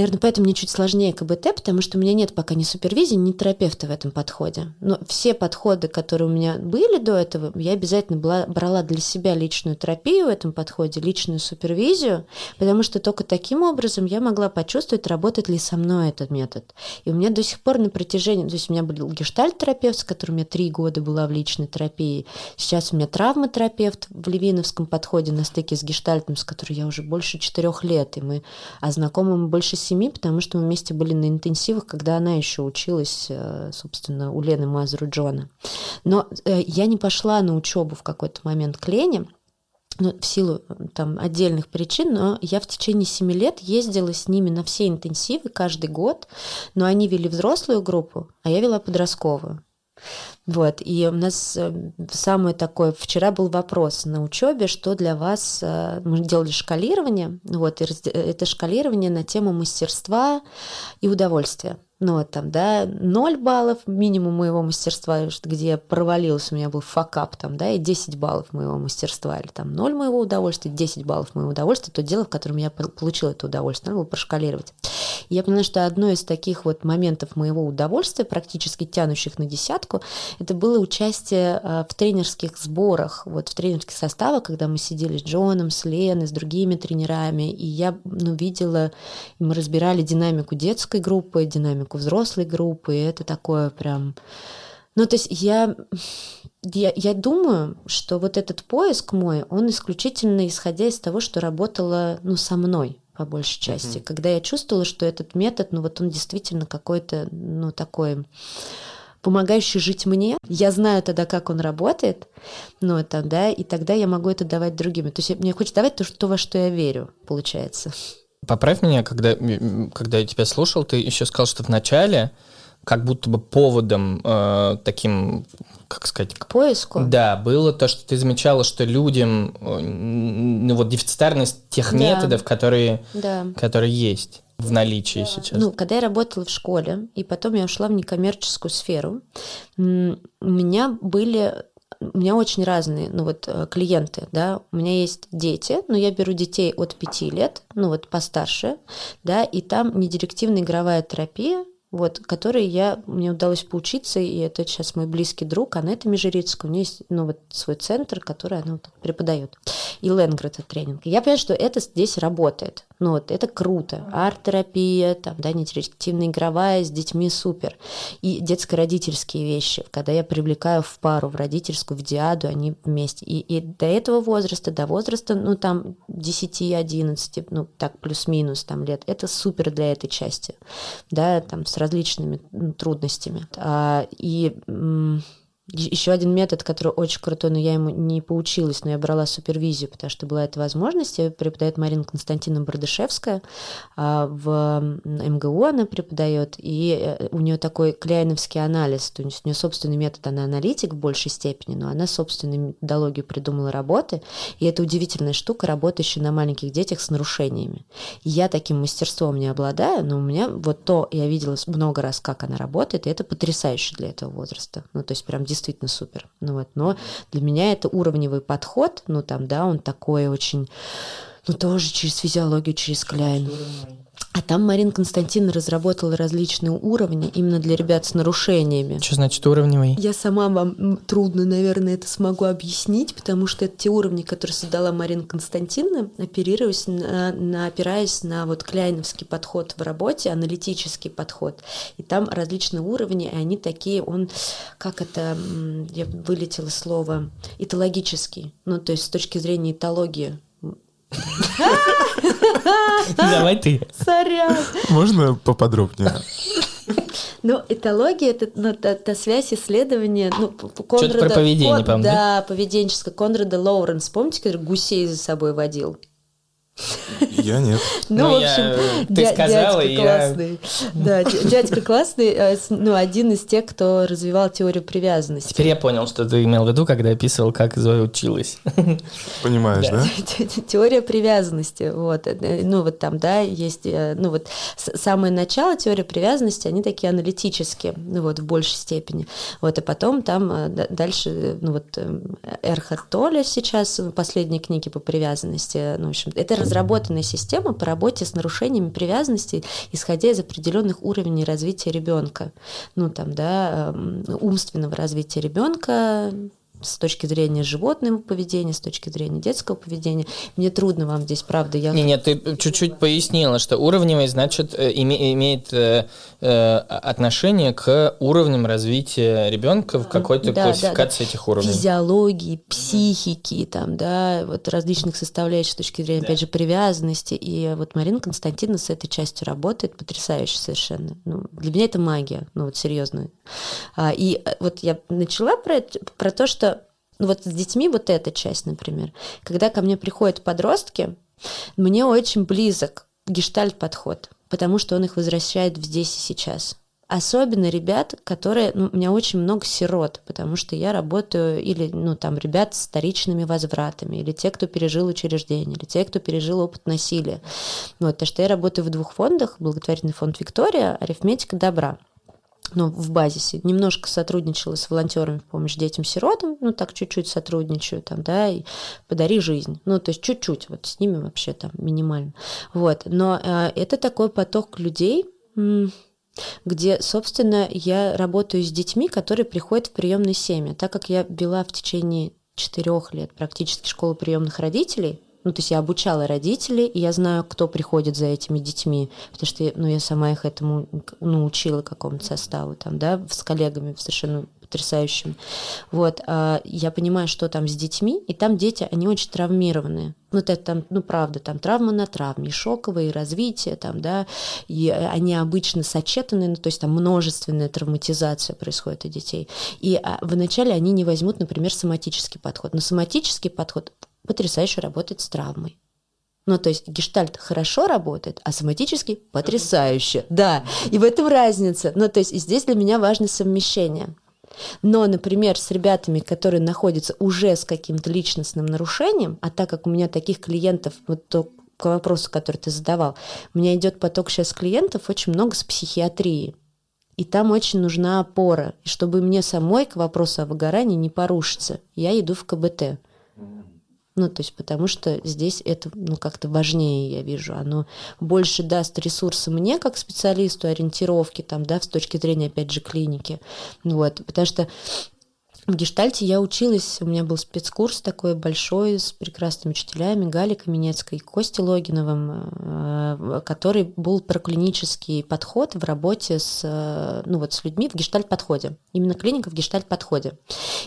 Наверное, поэтому мне чуть сложнее КБТ, потому что у меня нет пока ни супервизии, ни терапевта в этом подходе. Но все подходы, которые у меня были до этого, я обязательно была, брала для себя личную терапию в этом подходе, личную супервизию, потому что только таким образом я могла почувствовать, работает ли со мной этот метод. И у меня до сих пор на протяжении, то есть у меня был гештальт-терапевт, с которым я три года была в личной терапии, сейчас у меня травматерапевт в Левиновском подходе на стыке с гештальтом, с которым я уже больше четырех лет, и мы, а знакомы мы больше семи, потому что мы вместе были на интенсивах, когда она еще училась, э, собственно, у Лены Мазру Джона. Но э, я не пошла на учебу в какой-то момент к Лене, ну, в силу там отдельных причин, но я в течение семи лет ездила с ними на все интенсивы каждый год, но они вели взрослую группу, а я вела подростковую. Вот, и у нас э, самое такое, вчера был вопрос на учебе, что для вас, э, мы делали шкалирование, вот, и это шкалирование на тему мастерства и удовольствия ну там, да, 0 баллов минимум моего мастерства, где я провалилась, у меня был факап там, да, и 10 баллов моего мастерства, или там 0 моего удовольствия, 10 баллов моего удовольствия, то дело, в котором я получила это удовольствие, надо было прошкалировать. Я поняла, что одно из таких вот моментов моего удовольствия, практически тянущих на десятку, это было участие а, в тренерских сборах, вот в тренерских составах, когда мы сидели с Джоном, с Леной, с другими тренерами, и я ну, видела, мы разбирали динамику детской группы, динамику динамику взрослой группы, и это такое прям... Ну, то есть я, я, я думаю, что вот этот поиск мой, он исключительно исходя из того, что работало, ну, со мной по большей части. Mm-hmm. Когда я чувствовала, что этот метод, ну, вот он действительно какой-то, ну, такой помогающий жить мне. Я знаю тогда, как он работает, ну, это, да, и тогда я могу это давать другим. То есть мне хочется давать то, что, то, во что я верю, получается. Поправь меня, когда, когда я тебя слушал, ты еще сказал, что в начале как будто бы поводом э, таким, как сказать... К поиску? Да, было то, что ты замечала, что людям, э, ну вот дефицитарность тех да. методов, которые, да. которые есть в наличии да. сейчас. Ну, когда я работала в школе, и потом я ушла в некоммерческую сферу, у меня были у меня очень разные, ну вот, э, клиенты, да, у меня есть дети, но я беру детей от 5 лет, ну вот, постарше, да, и там не директивная игровая терапия, вот, которые я, мне удалось поучиться, и это сейчас мой близкий друг, Анетта Межерицкая, у нее есть, ну, вот свой центр, который она вот преподает, и Ленград это тренинг. И я понимаю, что это здесь работает, ну, вот, это круто, арт-терапия, там, да, нетирективная игровая, с детьми супер, и детско-родительские вещи, когда я привлекаю в пару, в родительскую, в диаду, они вместе, и, и до этого возраста, до возраста, ну, там, 10-11, ну, так, плюс-минус, там, лет, это супер для этой части, да, там, с различными трудностями. А, и еще один метод, который очень крутой, но я ему не поучилась, но я брала супервизию, потому что была эта возможность. Ее преподает Марина Константиновна Бардышевская. А, в МГУ она преподает, и э, у нее такой кляйновский анализ. То есть у нее собственный метод, она аналитик в большей степени, но она собственную методологию придумала работы. И это удивительная штука, работающая на маленьких детях с нарушениями. Я таким мастерством не обладаю, но у меня вот то, я видела много раз, как она работает, и это потрясающе для этого возраста. Ну, то есть прям действительно супер. Ну вот, но для меня это уровневый подход, ну там, да, он такой очень, ну тоже через физиологию, через Кляйн. А там Марина Константиновна разработала различные уровни именно для ребят с нарушениями. Что значит уровневый? Я сама вам трудно, наверное, это смогу объяснить, потому что это те уровни, которые создала Марина Константиновна, оперируясь на, на, опираясь на вот кляйновский подход в работе, аналитический подход. И там различные уровни, и они такие, он, как это, я вылетело слово, этологический, ну, то есть с точки зрения этологии Давай ты. Сорян. Можно поподробнее? Ну, этология это ну, та, та связь исследования. Ну, Конрада, Что-то про поведение, Кон, по-моему. Да, поведенческое. Конрада Лоуренс, помните, который гусей за собой водил? Я нет. Ну, ну в общем, сказала, дядька классный. Да, дядька классный, э, ну, один из тех, кто развивал теорию привязанности. Теперь я понял, что ты имел в виду, когда описывал, как Зоя училась. Понимаешь, да? Теория привязанности, вот. Э, ну, вот там, да, есть, э, ну, вот самое начало теории привязанности, они такие аналитические, ну, вот, в большей степени. Вот, и потом там дальше, ну, вот, Эрхард Толля сейчас, в последней книге по привязанности, ну, в общем, это разработанная система по работе с нарушениями привязанности, исходя из определенных уровней развития ребенка. Ну, там, да, эм, умственного развития ребенка, с точки зрения животного поведения, с точки зрения детского поведения. Мне трудно вам здесь, правда. Я... Не, нет, ты чуть-чуть пояснила, что уровневый, значит, э, име, имеет э, э, отношение к уровням развития ребенка в какой-то да, классификации да, да. этих уровней. Физиологии, психики, там, да, вот различных составляющих с точки зрения, да. опять же, привязанности. И вот Марина Константиновна с этой частью работает потрясающе совершенно. Ну, для меня это магия, ну вот серьезно. А, и вот я начала про, про то, что ну вот с детьми вот эта часть, например. Когда ко мне приходят подростки, мне очень близок гештальт-подход, потому что он их возвращает в здесь и сейчас. Особенно ребят, которые... Ну, у меня очень много сирот, потому что я работаю или, ну, там, ребят с вторичными возвратами, или те, кто пережил учреждение, или те, кто пережил опыт насилия. Вот, потому что я работаю в двух фондах. Благотворительный фонд «Виктория», «Арифметика добра» ну, в базисе. Немножко сотрудничала с волонтерами в помощь детям-сиротам, ну, так чуть-чуть сотрудничаю там, да, и подари жизнь. Ну, то есть чуть-чуть, вот с ними вообще там минимально. Вот, но э, это такой поток людей, где, собственно, я работаю с детьми, которые приходят в приемные семьи. Так как я вела в течение четырех лет практически школу приемных родителей, ну, то есть я обучала родителей, и я знаю, кто приходит за этими детьми, потому что ну, я сама их этому ну, учила какому-то составу, там, да, с коллегами совершенно потрясающими. Вот, а я понимаю, что там с детьми, и там дети, они очень травмированные. Ну, это там, ну, правда, там травма на травме, и шоковое, и развитие, там, да, и они обычно сочетаны, ну, то есть там множественная травматизация происходит у детей. И а, вначале они не возьмут, например, соматический подход. Но соматический подход потрясающе работает с травмой. Ну, то есть гештальт хорошо работает, а соматический потрясающе. Да, и в этом разница. Ну, то есть и здесь для меня важно совмещение. Но, например, с ребятами, которые находятся уже с каким-то личностным нарушением, а так как у меня таких клиентов, вот то, к вопросу, который ты задавал, у меня идет поток сейчас клиентов очень много с психиатрии. И там очень нужна опора. И чтобы мне самой к вопросу о выгорании не порушиться, я иду в КБТ. Ну, то есть потому что здесь это ну, как-то важнее, я вижу. Оно больше даст ресурсы мне, как специалисту, ориентировки, там, да, с точки зрения, опять же, клиники. Вот, потому что в гештальте я училась, у меня был спецкурс такой большой с прекрасными учителями Галей Каменецкой и Костей Логиновым, э, который был про клинический подход в работе с, э, ну вот, с людьми в гештальт-подходе. Именно клиника в гештальт-подходе.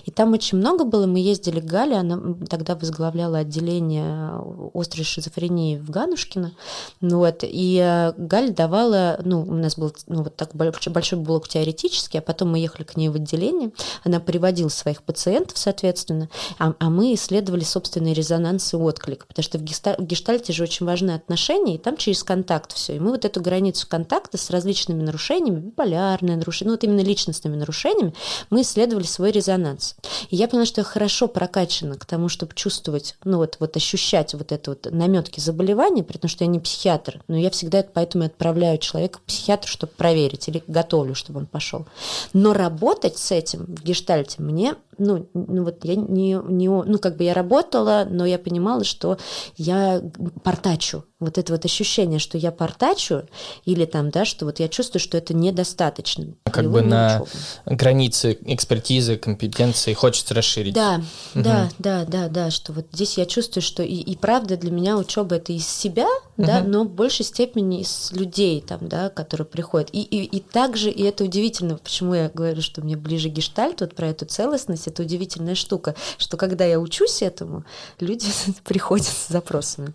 И там очень много было, мы ездили к Гале, она тогда возглавляла отделение острой шизофрении в Ганушкино, ну вот, и э, Галя давала, ну, у нас был ну, вот так большой блок теоретический, а потом мы ехали к ней в отделение, она приводила своих пациентов, соответственно, а, а мы исследовали собственный резонанс и отклик, потому что в, геста, в гештальте же очень важны отношения, и там через контакт все. И мы вот эту границу контакта с различными нарушениями, биполярные нарушения, ну вот именно личностными нарушениями, мы исследовали свой резонанс. И я поняла, что я хорошо прокачана к тому, чтобы чувствовать, ну вот, вот ощущать вот это вот наметки заболевания, при том, что я не психиатр, но я всегда поэтому отправляю человека к психиатру, чтобы проверить, или готовлю, чтобы он пошел. Но работать с этим в гештальте мне мне, ну, ну вот я не, не, ну как бы я работала, но я понимала, что я портачу. Вот это вот ощущение, что я портачу, или там, да, что вот я чувствую, что это недостаточно. Как бы на учебу. границе экспертизы, компетенции хочется расширить. Да, угу. да, да, да, да, что вот здесь я чувствую, что и, и правда для меня учеба это из себя, угу. да, но в большей степени из людей там, да, которые приходят. И, и, и также, и это удивительно, почему я говорю, что мне ближе гештальт, вот про эту целостность, это удивительная штука, что когда я учусь этому, люди приходят с запросами.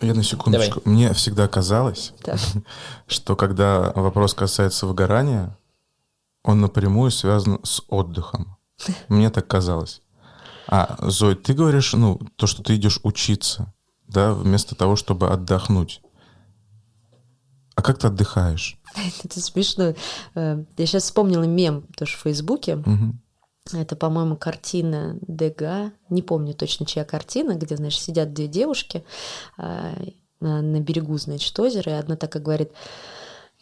Я на секундочку. Давай. Мне всегда казалось, так. что когда вопрос касается выгорания, он напрямую связан с отдыхом. Мне так казалось. А, Зой, ты говоришь, ну, то, что ты идешь учиться, да, вместо того, чтобы отдохнуть. А как ты отдыхаешь? Это смешно. Э, я сейчас вспомнила мем тоже в Фейсбуке. Угу. Это, по-моему, картина Дега. Не помню точно, чья картина, где, значит, сидят две девушки а, на берегу, значит, озера, и одна такая говорит,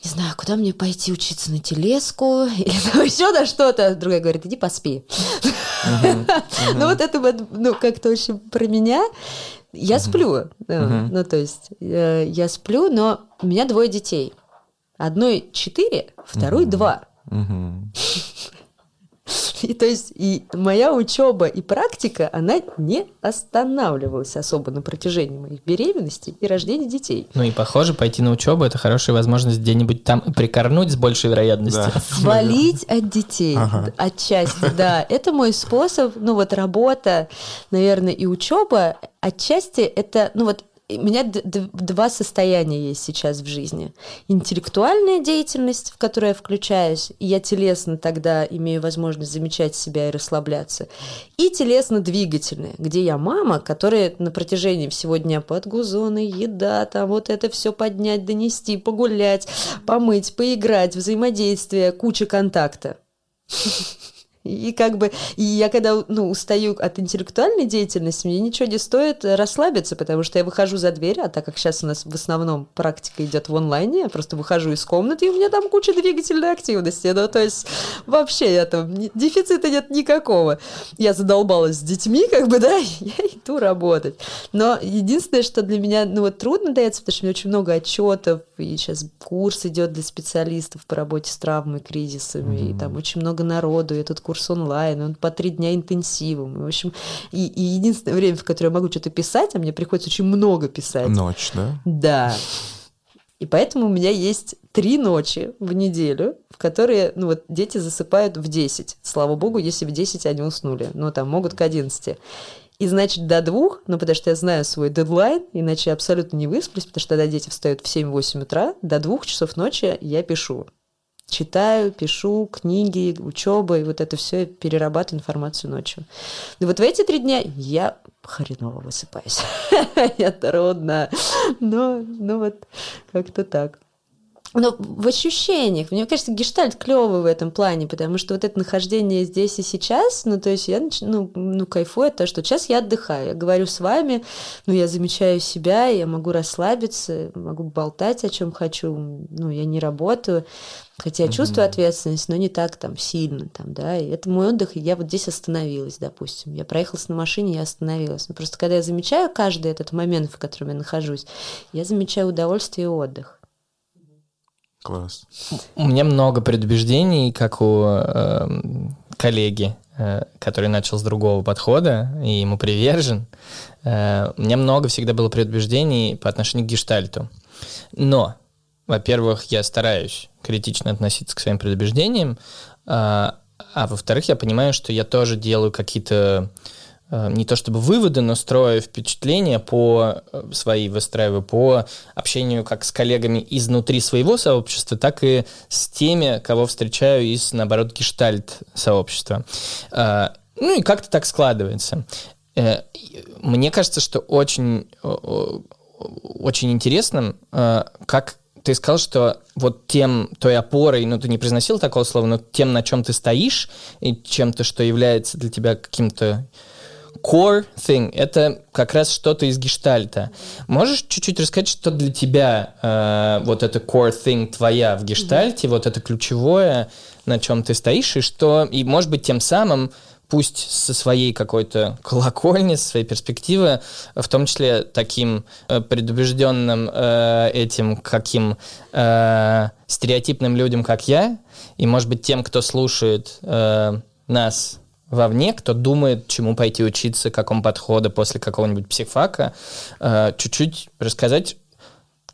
не знаю, куда мне пойти учиться на телеску или там еще на что-то. Другая говорит, иди поспи. Ну вот это вот, ну, как-то очень про меня. Я сплю. Ну, то есть я сплю, но у меня двое детей. Одной четыре, второй два. И то есть и моя учеба и практика, она не останавливалась особо на протяжении моих беременностей и рождения детей. Ну и похоже, пойти на учебу это хорошая возможность где-нибудь там прикорнуть с большей вероятностью. Да. Свалить от детей, ага. отчасти, да. Это мой способ, ну вот работа, наверное, и учеба, отчасти это, ну вот у меня два состояния есть сейчас в жизни. Интеллектуальная деятельность, в которую я включаюсь, и я телесно тогда имею возможность замечать себя и расслабляться. И телесно-двигательная, где я мама, которая на протяжении всего дня подгузоны, еда, там вот это все поднять, донести, погулять, помыть, поиграть, взаимодействие, куча контакта. И как бы, и я когда, ну, устаю от интеллектуальной деятельности, мне ничего не стоит расслабиться, потому что я выхожу за дверь, а так как сейчас у нас в основном практика идет в онлайне, я просто выхожу из комнаты, и у меня там куча двигательной активности, ну, то есть вообще я там, дефицита нет никакого. Я задолбалась с детьми, как бы, да, я иду работать. Но единственное, что для меня, ну, вот трудно дается, потому что у меня очень много отчетов, и сейчас курс идет для специалистов по работе с травмой, кризисами, mm-hmm. и там очень много народу, и этот курс курс онлайн, он по три дня интенсивом. В общем, и, и единственное время, в которое я могу что-то писать, а мне приходится очень много писать. Ночь, да? Да. И поэтому у меня есть три ночи в неделю, в которые, ну вот, дети засыпают в 10. Слава богу, если в 10 они уснули. Ну, там, могут к 11. И, значит, до двух, ну, потому что я знаю свой дедлайн, иначе я абсолютно не высплюсь, потому что тогда дети встают в 7-8 утра, до двух часов ночи я пишу читаю, пишу книги, учеба, и вот это все перерабатываю информацию ночью. И вот в эти три дня я хреново высыпаюсь. я трудно. Но, ну вот как-то так. Но в ощущениях, мне кажется, гештальт клевый в этом плане, потому что вот это нахождение здесь и сейчас, ну, то есть я ну, ну, кайфую от того, что сейчас я отдыхаю, я говорю с вами, ну, я замечаю себя, я могу расслабиться, могу болтать о чем хочу, ну, я не работаю, хотя я чувствую ответственность, но не так там сильно, там, да, и это мой отдых, и я вот здесь остановилась, допустим, я проехалась на машине, я остановилась, но просто когда я замечаю каждый этот момент, в котором я нахожусь, я замечаю удовольствие и отдых. Класс. У меня много предубеждений, как у э, коллеги, э, который начал с другого подхода и ему привержен. Э, у меня много всегда было предубеждений по отношению к гештальту. Но, во-первых, я стараюсь критично относиться к своим предубеждениям, э, а во-вторых, я понимаю, что я тоже делаю какие-то Э, не то чтобы выводы, но строю впечатления по э, свои выстраиваю по общению как с коллегами изнутри своего сообщества, так и с теми, кого встречаю из, наоборот, гештальт сообщества. Э, ну и как-то так складывается. Мне кажется, что очень, очень интересным, как ты сказал, что вот тем, той опорой, ну, ты не произносил такого слова, но тем, на чем ты стоишь, и чем-то, что является для тебя каким-то core thing — это как раз что-то из гештальта. Можешь чуть-чуть рассказать, что для тебя э, вот это core thing твоя в гештальте, mm-hmm. вот это ключевое, на чем ты стоишь, и что, и может быть тем самым пусть со своей какой-то колокольни, со своей перспективы, в том числе таким э, предубежденным э, этим каким э, стереотипным людям, как я, и, может быть, тем, кто слушает э, нас вовне, кто думает, чему пойти учиться, какому подходу после какого-нибудь психфака, э, чуть-чуть рассказать,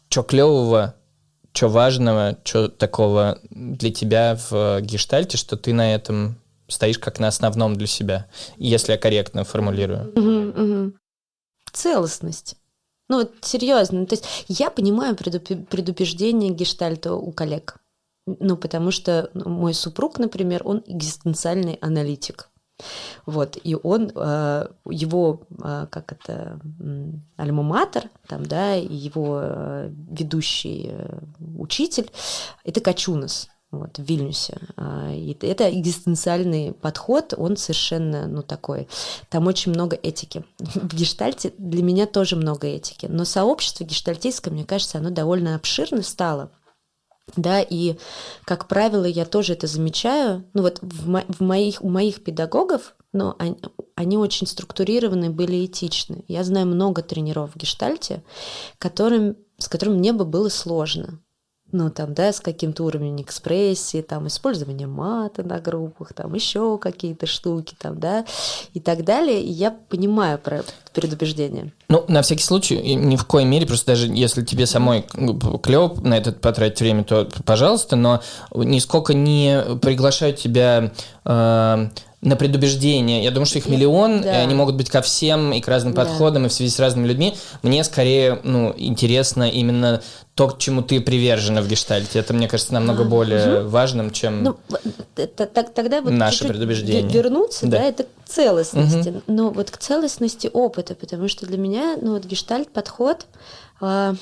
что клевого, что важного, что такого для тебя в гештальте, что ты на этом стоишь как на основном для себя, если я корректно формулирую. Угу, угу. Целостность. Ну вот серьезно, то есть я понимаю предупреждение гештальта у коллег. Ну, потому что ну, мой супруг, например, он экзистенциальный аналитик. Вот, и он, э, его, э, как это, альма-матер, там, да, его э, ведущий учитель, это Качунас, вот, в Вильнюсе. И это экзистенциальный подход, он совершенно, ну, такой. Там очень много этики. В гештальте для меня тоже много этики. Но сообщество гештальтейское, мне кажется, оно довольно обширно стало да, и, как правило, я тоже это замечаю, ну вот в, мо- в моих, у моих педагогов, ну, они, они очень структурированы, были этичны. Я знаю много тренеров в гештальте, которым, с которыми мне бы было сложно. Ну, там, да, с каким-то уровнем экспрессии, там, использование мата на группах, там, еще какие-то штуки, там, да, и так далее. И я понимаю про предубеждения. Ну, на всякий случай, ни в коей мере, просто даже если тебе самой клево на этот потратить время, то пожалуйста, но нисколько не приглашаю тебя э, на предубеждение. Я думаю, что их миллион, да. и они могут быть ко всем и к разным да. подходам, и в связи с разными людьми. Мне скорее ну, интересно именно то, к чему ты привержена в гештальте. Это, мне кажется, намного а, более угу. важным, чем ну, тогда вот наше предубеждение. Вернуться, да. да, это к целостности. Угу. Но вот к целостности опыта, потому что для меня ну, вот гештальт-подход, а,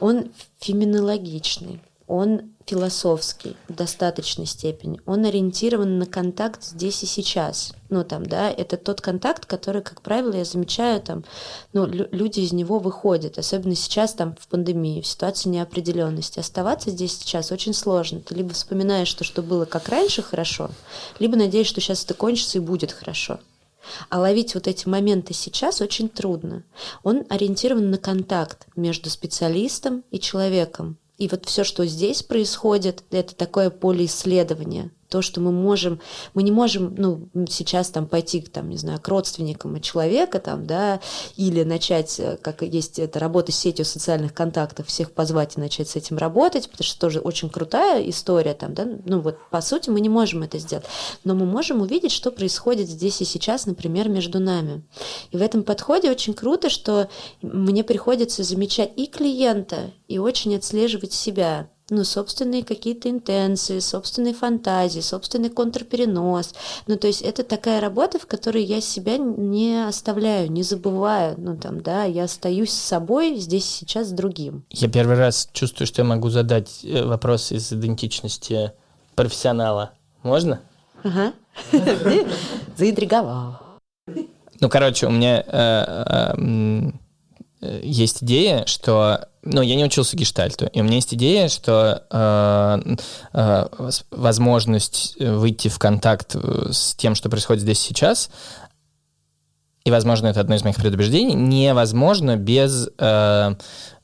он феминологичный он философский в достаточной степени, он ориентирован на контакт здесь и сейчас. Ну, там, да, это тот контакт, который, как правило, я замечаю, там, ну, люди из него выходят, особенно сейчас, там, в пандемии, в ситуации неопределенности. Оставаться здесь сейчас очень сложно. Ты либо вспоминаешь, что, что было как раньше хорошо, либо надеешься, что сейчас это кончится и будет хорошо. А ловить вот эти моменты сейчас очень трудно. Он ориентирован на контакт между специалистом и человеком. И вот все, что здесь происходит, это такое поле исследования то, что мы можем, мы не можем, ну, сейчас там пойти, там, не знаю, к родственникам человека, там, да, или начать, э, как есть эта работа с сетью социальных контактов, всех позвать и начать с этим работать, потому что тоже очень крутая история, там, да, ну, вот, по сути, мы не можем это сделать, но мы можем увидеть, что происходит здесь и сейчас, например, между нами. И в этом подходе очень круто, что мне приходится замечать и клиента, и очень отслеживать себя, ну, собственные какие-то интенции, собственные фантазии, собственный контрперенос. Ну, то есть это такая работа, в которой я себя не оставляю, не забываю. Ну, там, да, я остаюсь с собой здесь сейчас с другим. Я первый раз чувствую, что я могу задать э, вопрос из идентичности профессионала. Можно? Ага. Заинтриговал. Ну, короче, у меня э, э, есть идея, что ну, я не учился гештальту, и у меня есть идея, что э, э, возможность выйти в контакт э, с тем, что происходит здесь сейчас, и, возможно, это одно из моих предубеждений, невозможно без э,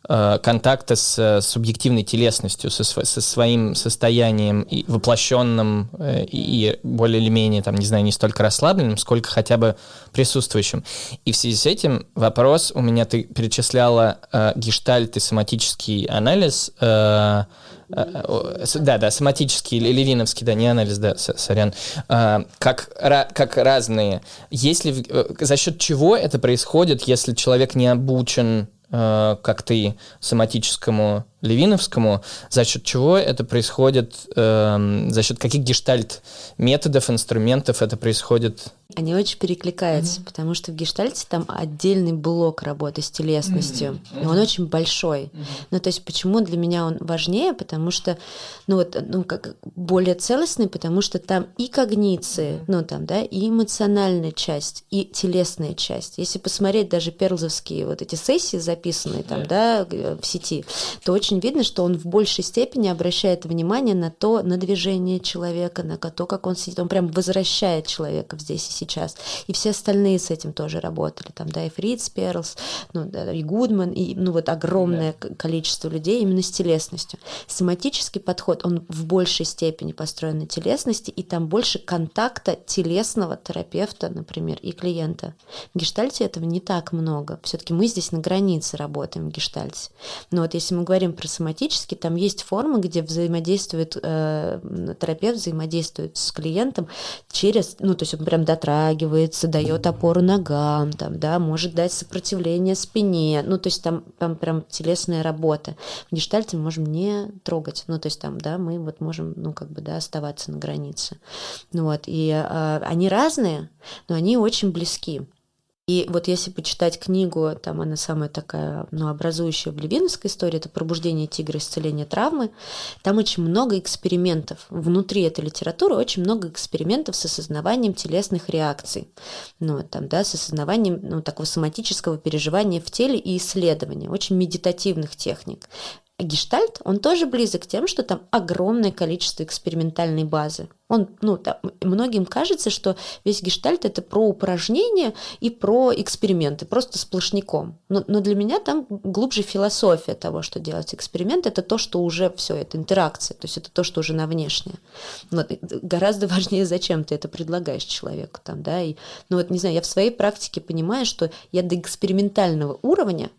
Э, контакта с э, субъективной телесностью, со, со своим состоянием и воплощенным э, и более или менее, там, не знаю, не столько расслабленным, сколько хотя бы присутствующим. И в связи с этим вопрос у меня, ты перечисляла э, гештальт и соматический анализ, э, да, да, соматический, левиновский, да, не анализ, да, сорян, как, как разные. Если, за счет чего это происходит, если человек не обучен Э, как ты, соматическому Левиновскому, за счет чего это происходит, э, за счет каких гештальт методов, инструментов это происходит они очень перекликаются, mm-hmm. потому что в гештальте там отдельный блок работы с телесностью, mm-hmm. и он очень большой. Mm-hmm. Ну, то есть почему для меня он важнее? Потому что, ну вот, ну, как более целостный, потому что там и когниции, mm-hmm. ну там, да, и эмоциональная часть, и телесная часть. Если посмотреть даже перлзовские вот эти сессии, записанные там, yeah. да, в сети, то очень видно, что он в большей степени обращает внимание на то, на движение человека, на то, как он сидит. Он прям возвращает человека здесь сейчас. И все остальные с этим тоже работали. Там, да, и Фриц Перлс, ну, да, и Гудман, и ну, вот огромное да. количество людей именно с телесностью. Соматический подход, он в большей степени построен на телесности, и там больше контакта телесного терапевта, например, и клиента. В гештальте этого не так много. Все-таки мы здесь на границе работаем в гештальте. Но вот если мы говорим про соматический, там есть формы, где взаимодействует э, терапевт, взаимодействует с клиентом через, ну, то есть он прям дотрагивается дает опору ногам, там, да, может дать сопротивление спине, ну, то есть там, там прям телесная работа. В гештальте мы можем не трогать, ну, то есть там, да, мы вот можем, ну, как бы, да, оставаться на границе. Ну, вот, и э, они разные, но они очень близки. И вот если почитать книгу, там она самая такая, ну, образующая в левиновской истории, это «Пробуждение тигра. Исцеление травмы», там очень много экспериментов. Внутри этой литературы очень много экспериментов с осознаванием телесных реакций. Ну, там, да, с осознаванием ну, такого соматического переживания в теле и исследования, очень медитативных техник. Гештальт, он тоже близок тем, что там огромное количество экспериментальной базы. Он, ну, там, многим кажется, что весь гештальт это про упражнения и про эксперименты, просто сплошняком. Но, но для меня там глубже философия того, что делать эксперимент, это то, что уже все, это интеракция, то есть это то, что уже на внешнее. Вот, гораздо важнее, зачем ты это предлагаешь человеку там, да, и, ну вот, не знаю, я в своей практике понимаю, что я до экспериментального уровня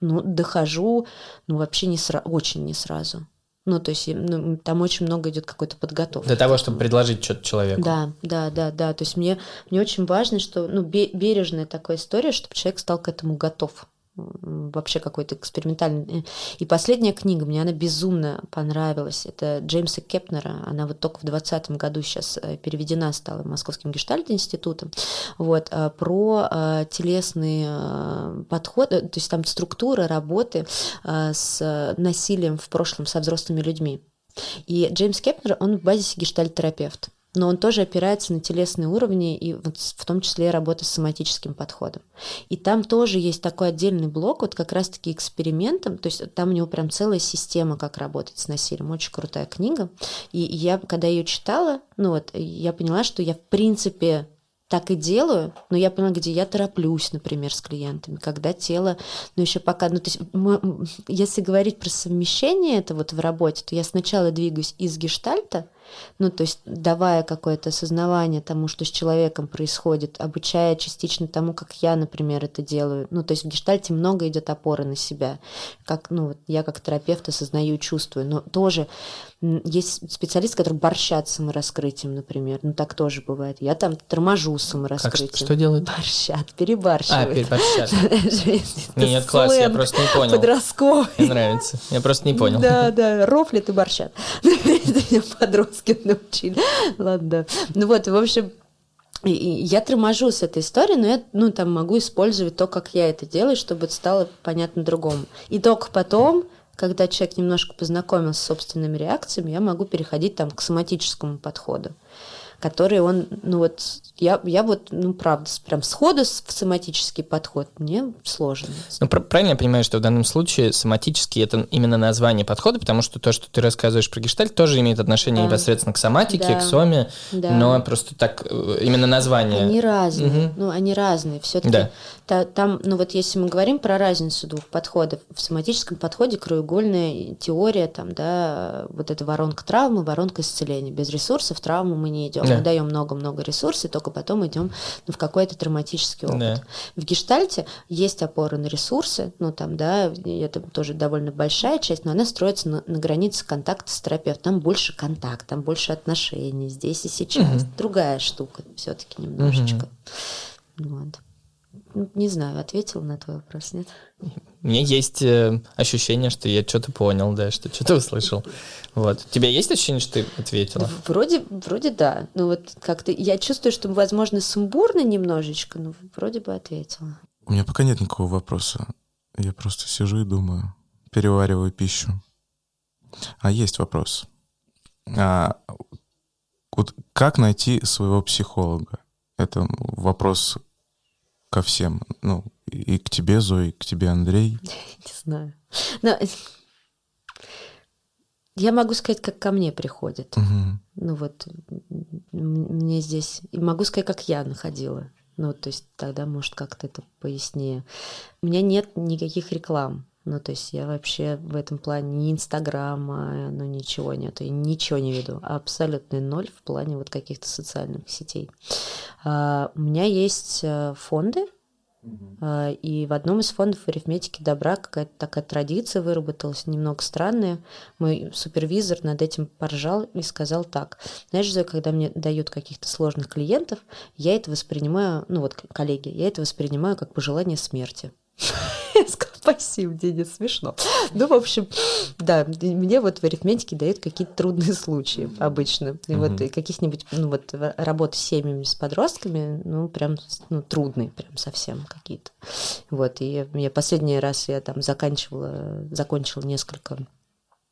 ну, дохожу, ну, вообще не сразу, очень не сразу. Ну, то есть ну, там очень много идет какой-то подготовки. Для того, чтобы предложить что-то человеку. Да, да, да, да. То есть мне, мне очень важно, что, ну, бережная такая история, чтобы человек стал к этому готов вообще какой-то экспериментальный. И последняя книга, мне она безумно понравилась. Это Джеймса Кепнера. Она вот только в 2020 году сейчас э, переведена стала Московским гештальт-институтом. Вот, э, про э, телесный подход, то есть там структура работы с насилием в прошлом со взрослыми людьми. И Джеймс Кепнер, он в базисе гештальт-терапевт но он тоже опирается на телесные уровни и в том числе работа с соматическим подходом. И там тоже есть такой отдельный блок, вот как раз-таки экспериментом, то есть там у него прям целая система, как работать с насилием. Очень крутая книга. И я, когда ее читала, ну вот, я поняла, что я в принципе так и делаю, но я поняла, где я тороплюсь, например, с клиентами, когда тело, ну еще пока, ну то есть, мы, если говорить про совмещение это вот в работе, то я сначала двигаюсь из гештальта, ну, то есть давая какое-то осознавание тому, что с человеком происходит, обучая частично тому, как я, например, это делаю. Ну, то есть в гештальте много идет опоры на себя. Как, ну, вот я как терапевт осознаю и чувствую. Но тоже есть специалисты, которые борщат с самораскрытием, например. Ну, так тоже бывает. Я там торможу самораскрытием. Как, что делают? Борщат, перебарщивают. А, переборщат. Нет, класс, я просто не понял. Подростковый. Мне нравится. Я просто не понял. Да, да, рофлит и борщат. Подростки научили. Ладно. Ну вот, в общем, я торможу с этой историей, но я ну, там могу использовать то, как я это делаю, чтобы стало понятно другому. И только потом когда человек немножко познакомился с собственными реакциями, я могу переходить там к соматическому подходу который он, ну вот, я, я вот, ну, правда, прям сходу в соматический подход мне сложно. Ну, правильно я понимаю, что в данном случае соматический это именно название подхода, потому что то, что ты рассказываешь про гештальт, тоже имеет отношение да. непосредственно к соматике, да. к соме, да. но просто так, э, именно название. Они разные, угу. ну, они разные. Все-таки да. Та, там, ну, вот если мы говорим про разницу двух подходов, в соматическом подходе краеугольная теория, там, да, вот эта воронка травмы, воронка исцеления. Без ресурсов травму мы не идем да. мы даем много-много ресурсов, и только потом идем в какой-то травматический опыт. Да. В гештальте есть опора на ресурсы, ну там, да, это тоже довольно большая часть, но она строится на, на границе контакта с терапевтом. Там больше контакт, там больше отношений, здесь и сейчас. Угу. Другая штука все-таки немножечко. Угу. Вот. Ну, не знаю, ответил на твой вопрос, нет? У меня есть э, ощущение, что я что-то понял, да, что что-то услышал. Вот. У тебя есть ощущение, что ты ответила? Вроде, вроде да. Ну вот как-то я чувствую, что, возможно, сумбурно немножечко, но вроде бы ответила. У меня пока нет никакого вопроса. Я просто сижу и думаю, перевариваю пищу. А есть вопрос. А, вот как найти своего психолога? Это вопрос ко всем. Ну, и к тебе, Зои, и к тебе, Андрей. Не знаю. Но я могу сказать, как ко мне приходит. Угу. Ну вот, мне здесь... И могу сказать, как я находила. Ну, то есть тогда, может, как-то это пояснее. У меня нет никаких реклам. Ну, то есть я вообще в этом плане ни Инстаграма, ну, ничего нету, и ничего не веду. Абсолютный ноль в плане вот каких-то социальных сетей. А, у меня есть э, фонды, Uh-huh. И в одном из фондов арифметики добра какая-то такая традиция выработалась, немного странная. Мой супервизор над этим поржал и сказал так. Знаешь, Зоя, когда мне дают каких-то сложных клиентов, я это воспринимаю, ну вот коллеги, я это воспринимаю как пожелание смерти. Спасибо, Денис, смешно. Ну, в общем, да, мне вот в арифметике дают какие-то трудные случаи обычно. И вот каких-нибудь, ну, вот работы с семьями, с подростками, ну, прям, ну, трудные прям совсем какие-то. Вот, и я последний раз я там заканчивала, закончила несколько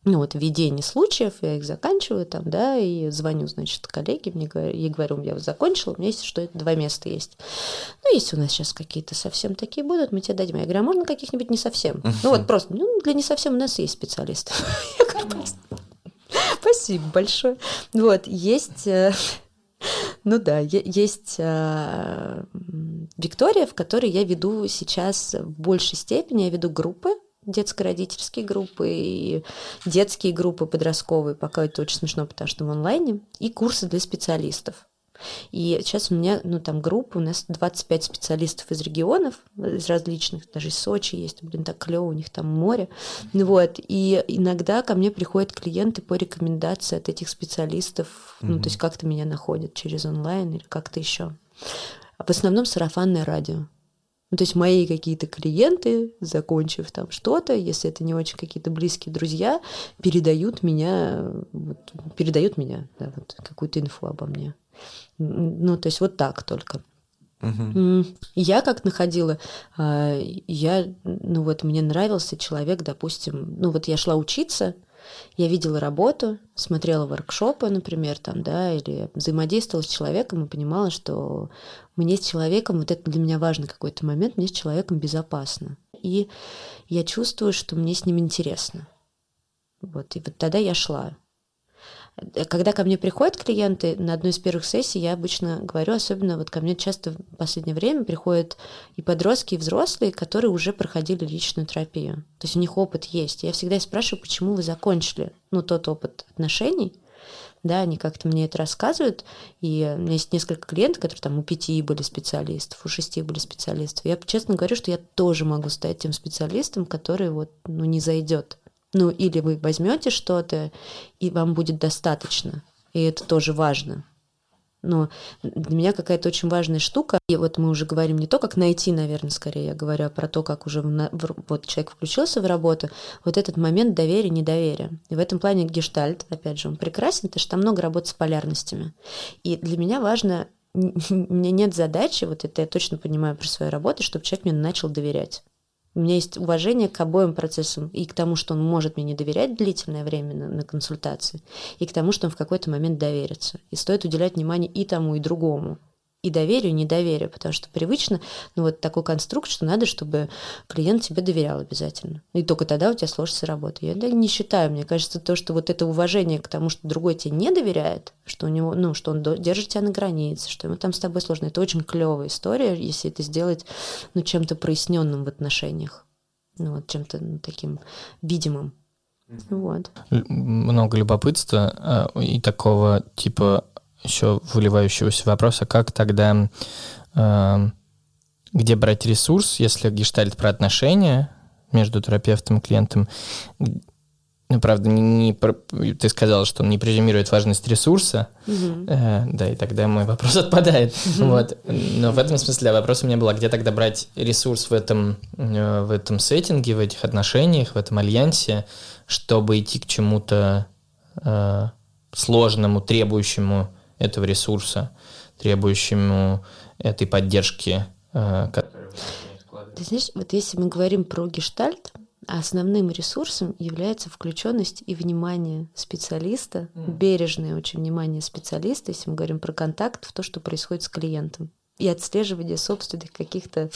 ну вот введение случаев, я их заканчиваю там, да, и звоню, значит, коллеге, мне говорю, я говорю, я закончила, у меня есть что это два места есть. Ну, если у нас сейчас какие-то совсем такие будут, мы тебе дадим. Я говорю, а можно каких-нибудь не совсем? Ну вот просто, ну, для не совсем у нас есть специалисты. Я говорю, спасибо большое. Вот, есть э, ну да, есть э, Виктория, в которой я веду сейчас в большей степени, я веду группы, детско-родительские группы и детские группы подростковые, пока это очень смешно, потому что в онлайне, и курсы для специалистов. И сейчас у меня, ну, там группа, у нас 25 специалистов из регионов, из различных, даже из Сочи есть, блин, так клево, у них там море. Ну вот, и иногда ко мне приходят клиенты по рекомендации от этих специалистов, mm-hmm. ну, то есть как-то меня находят через онлайн или как-то еще. В основном сарафанное радио. Ну, то есть мои какие-то клиенты, закончив там что-то, если это не очень какие-то близкие друзья, передают меня, вот, передают меня, да, вот, какую-то инфу обо мне. Ну, то есть вот так только. Угу. Я как находила, а, я, ну вот мне нравился человек, допустим, ну вот я шла учиться, я видела работу, смотрела воркшопы, например, там, да, или взаимодействовала с человеком и понимала, что мне с человеком, вот это для меня важный какой-то момент, мне с человеком безопасно. И я чувствую, что мне с ним интересно. Вот, и вот тогда я шла. Когда ко мне приходят клиенты, на одной из первых сессий я обычно говорю, особенно вот ко мне часто в последнее время приходят и подростки, и взрослые, которые уже проходили личную терапию. То есть у них опыт есть. Я всегда спрашиваю, почему вы закончили, ну, тот опыт отношений, да, они как-то мне это рассказывают, и у меня есть несколько клиентов, которые там у пяти были специалистов, у шести были специалистов. Я честно говорю, что я тоже могу стать тем специалистом, который вот, ну, не зайдет ну, или вы возьмете что-то, и вам будет достаточно. И это тоже важно. Но для меня какая-то очень важная штука, и вот мы уже говорим не то, как найти, наверное, скорее, я говорю а про то, как уже в, вот человек включился в работу, вот этот момент доверия, недоверия. И в этом плане гештальт, опять же, он прекрасен, потому что там много работы с полярностями. И для меня важно, меня нет задачи, вот это я точно понимаю при своей работе, чтобы человек мне начал доверять. У меня есть уважение к обоим процессам и к тому, что он может мне не доверять длительное время на, на консультации, и к тому, что он в какой-то момент доверится. И стоит уделять внимание и тому, и другому и доверию, и недоверию, потому что привычно, ну, вот такой конструкт, что надо, чтобы клиент тебе доверял обязательно. И только тогда у тебя сложится работа. Я да, не считаю, мне кажется, то, что вот это уважение к тому, что другой тебе не доверяет, что у него, ну, что он держит тебя на границе, что ему там с тобой сложно, это очень клевая история, если это сделать, ну, чем-то проясненным в отношениях, ну, вот чем-то ну, таким видимым. Вот. Много любопытства э, и такого типа еще выливающегося вопроса, как тогда, э, где брать ресурс, если гештальт про отношения между терапевтом и клиентом, ну, правда, не, не, ты сказала, что он не презюмирует важность ресурса, угу. э, да, и тогда мой вопрос отпадает. Угу. Вот. Но в этом смысле вопрос у меня был, а где тогда брать ресурс в этом, э, в этом сеттинге, в этих отношениях, в этом альянсе, чтобы идти к чему-то э, сложному, требующему этого ресурса, требующему этой поддержки, э, Ты знаешь, вот если мы говорим про гештальт, основным ресурсом является включенность и внимание специалиста, mm. бережное очень внимание специалиста, если мы говорим про контакт, в то, что происходит с клиентом и отслеживание собственных каких-то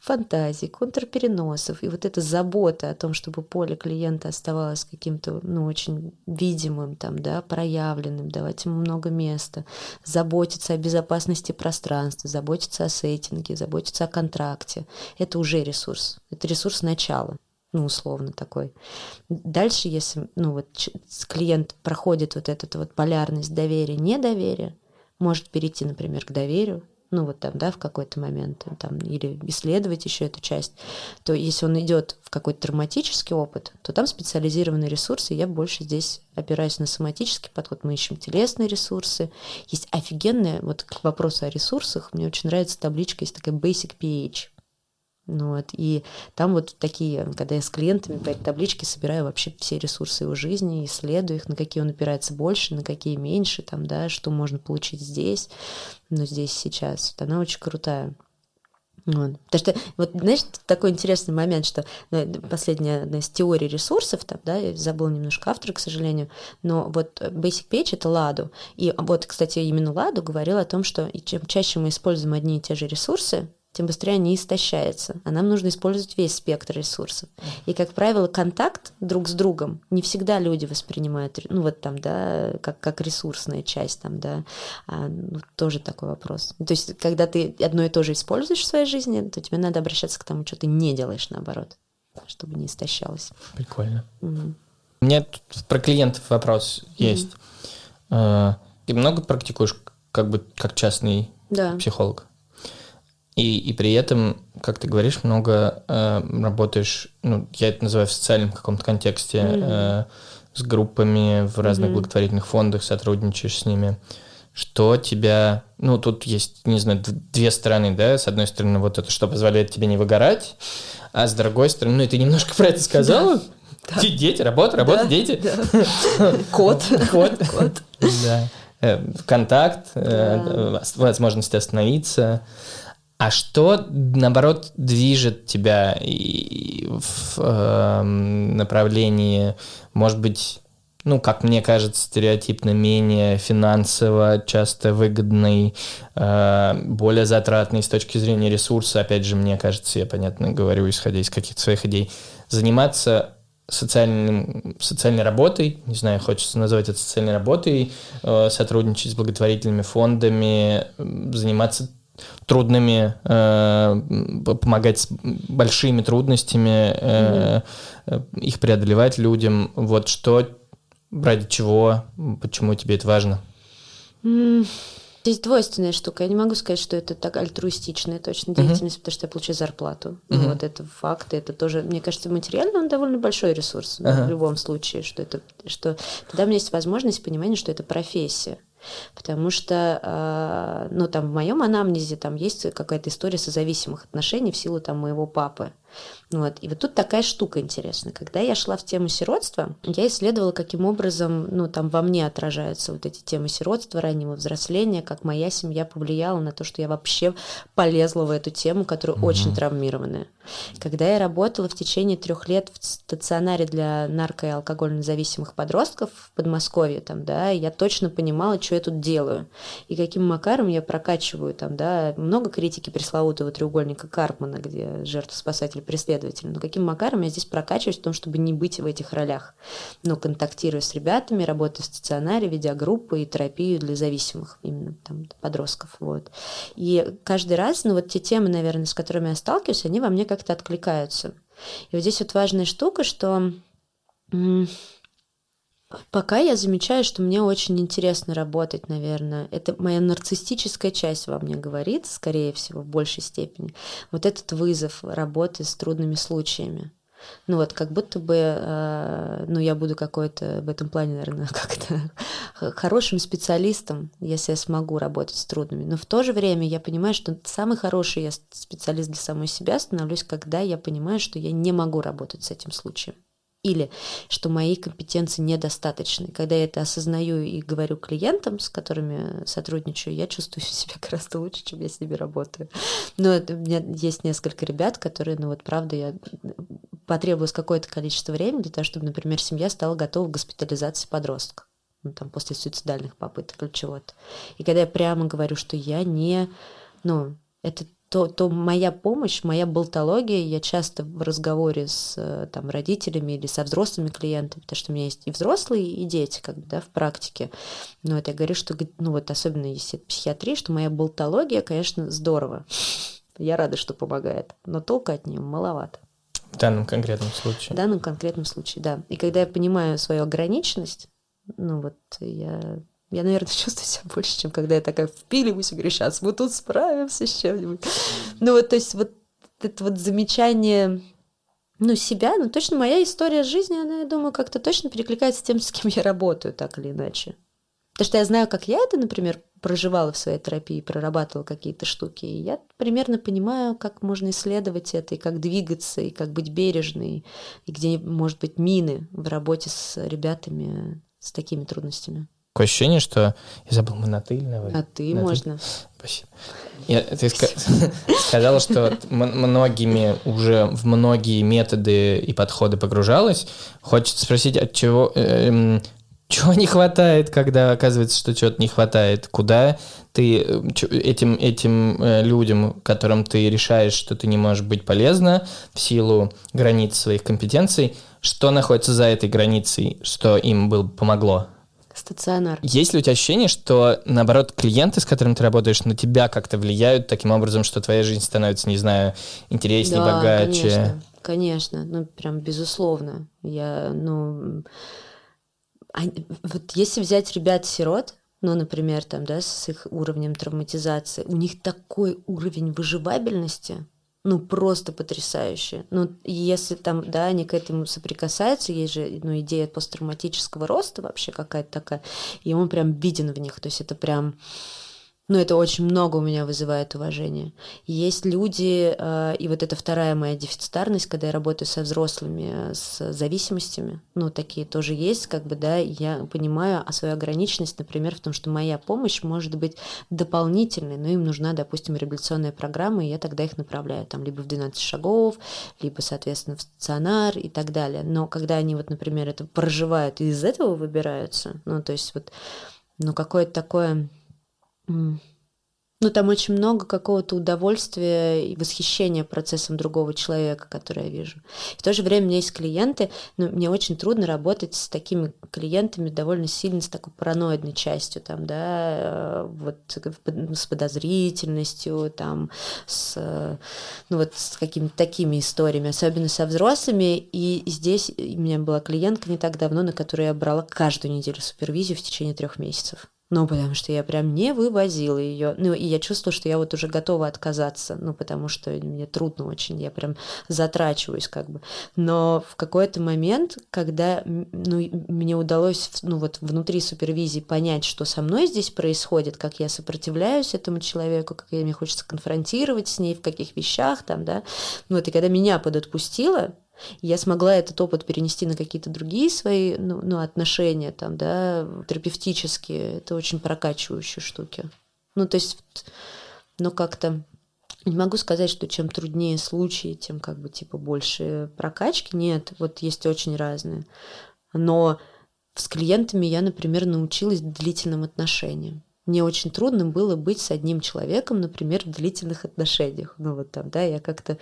фантазий, контрпереносов, и вот эта забота о том, чтобы поле клиента оставалось каким-то, ну, очень видимым, там, да, проявленным, давать ему много места, заботиться о безопасности пространства, заботиться о сеттинге, заботиться о контракте. Это уже ресурс. Это ресурс начала ну, условно такой. Дальше, если, ну, вот клиент проходит вот эту вот полярность доверия, недоверия, может перейти, например, к доверию, ну вот там, да, в какой-то момент, там, или исследовать еще эту часть, то если он идет в какой-то травматический опыт, то там специализированные ресурсы, я больше здесь опираюсь на соматический подход, мы ищем телесные ресурсы. Есть офигенная, вот к вопросу о ресурсах, мне очень нравится табличка, есть такая Basic PH, ну, вот, и там вот такие, когда я с клиентами по этой табличке собираю вообще все ресурсы его жизни, исследую их, на какие он опирается больше, на какие меньше, там, да, что можно получить здесь, но здесь сейчас. Вот она очень крутая. Вот. Потому что, вот, знаешь, такой интересный момент, что ну, последняя одна из теорий ресурсов, там, да, я забыла немножко автора, к сожалению, но вот Basic Page — это ладу. И вот, кстати, именно ладу говорил о том, что чем чаще мы используем одни и те же ресурсы, тем быстрее они истощаются. А нам нужно использовать весь спектр ресурсов. И, как правило, контакт друг с другом не всегда люди воспринимают, ну вот там, да, как, как ресурсная часть, там, да, а, ну, тоже такой вопрос. То есть, когда ты одно и то же используешь в своей жизни, то тебе надо обращаться к тому, что ты не делаешь наоборот, чтобы не истощалось. Прикольно. Угу. У меня тут про клиентов вопрос угу. есть. А, ты много практикуешь как бы как частный да. психолог? И, и при этом, как ты говоришь, много э, работаешь, ну, я это называю в социальном каком-то контексте, mm-hmm. э, с группами в разных mm-hmm. благотворительных фондах, сотрудничаешь с ними. Что тебя, ну, тут есть, не знаю, две стороны, да, с одной стороны, вот это, что позволяет тебе не выгорать, а с другой стороны, ну, и ты немножко про это сказала, да. Дети, работа, работа, да, дети. Да. Кот. Кот. Кот. Да. Э, контакт, да. возможность остановиться. А что, наоборот, движет тебя в э, направлении, может быть, ну, как мне кажется, стереотипно менее финансово, часто выгодный, э, более затратный с точки зрения ресурса, опять же, мне кажется, я понятно говорю, исходя из каких-то своих идей, заниматься социальным, социальной работой, не знаю, хочется назвать это социальной работой, э, сотрудничать с благотворительными фондами, заниматься трудными, э, помогать с большими трудностями, э, mm-hmm. их преодолевать людям. Вот что, ради чего, почему тебе это важно? Mm. Здесь двойственная штука. Я не могу сказать, что это так альтруистичная точно деятельность, uh-huh. потому что я получаю зарплату. Uh-huh. Вот это факты. Это тоже, мне кажется, материально он довольно большой ресурс uh-huh. в любом случае, что это, что тогда у меня есть возможность понимания, что это профессия. Потому что, а, ну, там в моем анамнезе там есть какая-то история созависимых отношений в силу там моего папы. Вот. И вот тут такая штука интересная. Когда я шла в тему сиротства, я исследовала, каким образом ну, там во мне отражаются вот эти темы сиротства, раннего взросления, как моя семья повлияла на то, что я вообще полезла в эту тему, которая угу. очень травмированная. Когда я работала в течение трех лет в стационаре для нарко- и алкогольно зависимых подростков в Подмосковье, там, да, я точно понимала, что я тут делаю и каким макаром я прокачиваю там, да, много критики пресловутого треугольника Карпмана, где жертва спасатель преследователь. Но каким макаром я здесь прокачиваюсь в том, чтобы не быть в этих ролях? Ну, контактирую с ребятами, работаю в стационаре, ведя группы и терапию для зависимых, именно там подростков. Вот. И каждый раз, ну, вот те темы, наверное, с которыми я сталкиваюсь, они во мне как-то откликаются. И вот здесь вот важная штука, что Пока я замечаю, что мне очень интересно работать, наверное. Это моя нарциссическая часть во мне говорит, скорее всего, в большей степени. Вот этот вызов работы с трудными случаями. Ну вот, как будто бы, э, ну я буду какой-то в этом плане, наверное, как-то хорошим специалистом, если я смогу работать с трудными. Но в то же время я понимаю, что самый хороший я специалист для самой себя становлюсь, когда я понимаю, что я не могу работать с этим случаем или что мои компетенции недостаточны. Когда я это осознаю и говорю клиентам, с которыми сотрудничаю, я чувствую себя гораздо лучше, чем я с ними работаю. Но у меня есть несколько ребят, которые, ну вот правда, я потребовалось какое-то количество времени для того, чтобы, например, семья стала готова к госпитализации подростка ну, там, после суицидальных попыток или чего-то. И когда я прямо говорю, что я не... Ну, это то, то моя помощь, моя болтология, я часто в разговоре с э, там, родителями или со взрослыми клиентами, потому что у меня есть и взрослые, и дети, как бы, да, в практике. Но вот я говорю, что, ну вот особенно если это психиатрия, что моя болтология, конечно, здорово. Я рада, что помогает, но толка от нее маловато. В данном конкретном случае. В данном конкретном случае, да. И когда я понимаю свою ограниченность, ну вот я я, наверное, чувствую себя больше, чем когда я такая впиливаюсь и говорю, сейчас мы тут справимся с чем-нибудь. Ну вот, то есть вот это вот замечание ну, себя, ну, точно моя история жизни, она, я думаю, как-то точно перекликается с тем, с кем я работаю, так или иначе. Потому что я знаю, как я это, например, проживала в своей терапии, прорабатывала какие-то штуки, и я примерно понимаю, как можно исследовать это, и как двигаться, и как быть бережной, и где, может быть, мины в работе с ребятами с такими трудностями. Такое ощущение, что... Я забыл, мы на ты или на вы? На ты на можно. Ты? Спасибо. Я, ты сказала, что многими уже в многие методы и подходы погружалась. Хочется спросить, от чего, э, чего не хватает, когда оказывается, что чего-то не хватает? Куда ты э, этим, этим э, людям, которым ты решаешь, что ты не можешь быть полезна в силу границ своих компетенций, что находится за этой границей, что им было, помогло? Стационар. Есть ли у тебя ощущение, что, наоборот, клиенты, с которыми ты работаешь, на тебя как-то влияют таким образом, что твоя жизнь становится, не знаю, интереснее, да, богаче? конечно, конечно, ну, прям безусловно. Я, ну... Вот если взять ребят-сирот, ну, например, там, да, с их уровнем травматизации, у них такой уровень выживабельности, ну, просто потрясающе. Ну, если там, да, они к этому соприкасаются, есть же, ну, идея посттравматического роста вообще какая-то такая, и он прям виден в них, то есть это прям ну, это очень много у меня вызывает уважения. Есть люди, э, и вот это вторая моя дефицитарность, когда я работаю со взрослыми, с зависимостями, ну, такие тоже есть, как бы, да, я понимаю а свою ограниченность, например, в том, что моя помощь может быть дополнительной, но им нужна, допустим, реабилитационная программа, и я тогда их направляю, там, либо в 12 шагов, либо, соответственно, в стационар и так далее. Но когда они, вот, например, это проживают и из этого выбираются, ну, то есть вот, ну, какое-то такое ну, там очень много какого-то удовольствия и восхищения процессом другого человека, который я вижу. В то же время у меня есть клиенты, но мне очень трудно работать с такими клиентами довольно сильно с такой параноидной частью, там, да, э, вот с подозрительностью, там, с, ну, вот с какими-то такими историями, особенно со взрослыми. И здесь у меня была клиентка не так давно, на которой я брала каждую неделю супервизию в течение трех месяцев. Ну, потому что я прям не вывозила ее. Ну, и я чувствовала, что я вот уже готова отказаться, ну, потому что мне трудно очень, я прям затрачиваюсь как бы. Но в какой-то момент, когда ну, мне удалось, ну, вот внутри супервизии понять, что со мной здесь происходит, как я сопротивляюсь этому человеку, как мне хочется конфронтировать с ней, в каких вещах там, да, вот, и когда меня подотпустило, я смогла этот опыт перенести на какие-то другие свои ну, ну, отношения, там, да, терапевтические. Это очень прокачивающие штуки. Ну, то есть, ну, как-то не могу сказать, что чем труднее случаи, тем как бы типа больше прокачки. Нет, вот есть очень разные. Но с клиентами я, например, научилась длительным отношениям мне очень трудно было быть с одним человеком, например, в длительных отношениях. Ну вот там, да, я как-то,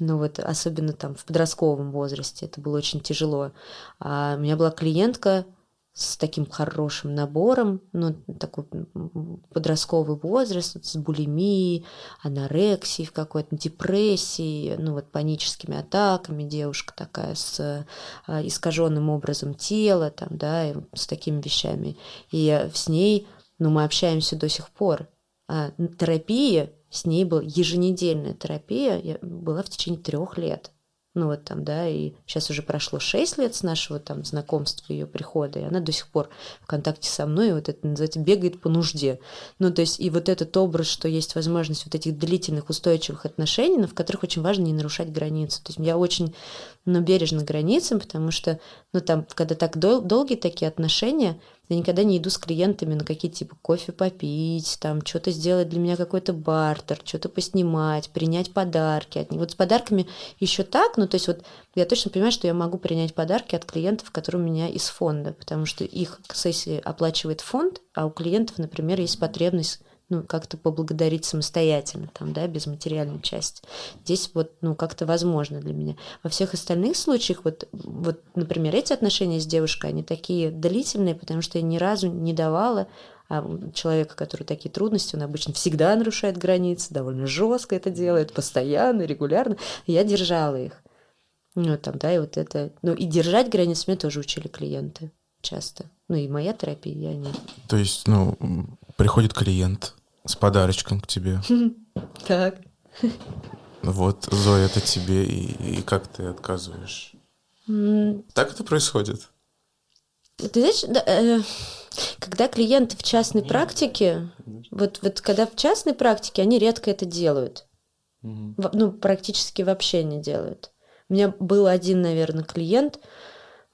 ну вот, особенно там в подростковом возрасте, это было очень тяжело. А у меня была клиентка с таким хорошим набором, ну, такой подростковый возраст, с булимией, анорексией в какой-то, депрессией, ну, вот паническими атаками, девушка такая с а, искаженным образом тела, там, да, и с такими вещами. И с ней но мы общаемся до сих пор. А терапия с ней была еженедельная терапия, была в течение трех лет. Ну вот там, да, и сейчас уже прошло шесть лет с нашего там знакомства, ее прихода, и она до сих пор в контакте со мной, и вот это называется бегает по нужде. Ну то есть и вот этот образ, что есть возможность вот этих длительных устойчивых отношений, но в которых очень важно не нарушать границы. То есть я очень ну, бережно границам, потому что, ну там, когда так дол- долгие такие отношения, я никогда не иду с клиентами на какие-то типа кофе попить, там что-то сделать для меня какой-то бартер, что-то поснимать, принять подарки от них. Вот с подарками еще так, ну то есть вот я точно понимаю, что я могу принять подарки от клиентов, которые у меня из фонда, потому что их сессии оплачивает фонд, а у клиентов, например, есть потребность ну, как-то поблагодарить самостоятельно, там, да, без материальной части. Здесь вот, ну, как-то возможно для меня. Во всех остальных случаях, вот, вот, например, эти отношения с девушкой, они такие длительные, потому что я ни разу не давала а человека, который такие трудности, он обычно всегда нарушает границы, довольно жестко это делает, постоянно, регулярно. Я держала их. Ну, там, да, и вот это... Ну, и держать границы мне тоже учили клиенты часто. Ну, и моя терапия, я не... То есть, ну, приходит клиент с подарочком к тебе. Так. Вот, Зоя, это тебе, и, и как ты отказываешь? Так это происходит? Ты знаешь, да, э, когда клиенты в частной практике, вот, вот когда в частной практике, они редко это делают. Ну, практически вообще не делают. У меня был один, наверное, клиент,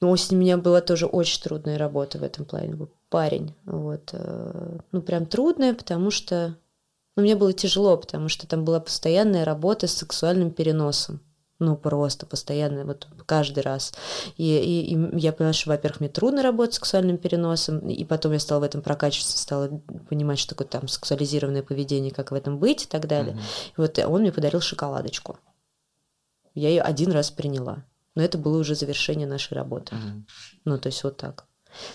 но с ним у меня была тоже очень трудная работа в этом плане парень. Вот. Э, ну, прям трудное, потому что... Ну, мне было тяжело, потому что там была постоянная работа с сексуальным переносом. Ну, просто постоянно, вот каждый раз. И, и, и я поняла, что, во-первых, мне трудно работать с сексуальным переносом, и потом я стала в этом прокачиваться, стала понимать, что такое там сексуализированное поведение, как в этом быть и так далее. Mm-hmm. И вот он мне подарил шоколадочку. Я ее один раз приняла. Но это было уже завершение нашей работы. Mm-hmm. Ну, то есть вот так.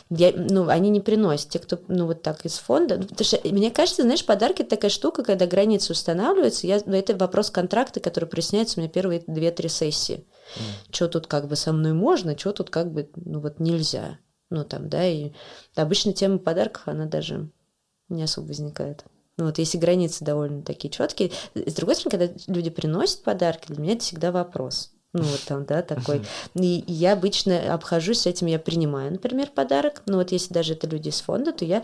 Я, ну, они не приносят. Те, кто, ну, вот так из фонда. Ну, потому что, мне кажется, знаешь, подарки это такая штука, когда границы устанавливаются. Я, ну, это вопрос контракта, который проясняется у меня первые две-три сессии. Mm. Что тут как бы со мной можно, что тут как бы, ну, вот нельзя. Ну, там, да, и обычно тема подарков, она даже не особо возникает. Ну, вот если границы довольно такие четкие. С другой стороны, когда люди приносят подарки, для меня это всегда вопрос. Ну, вот там, да, такой. И, я обычно обхожусь с этим, я принимаю, например, подарок. Но вот если даже это люди из фонда, то я,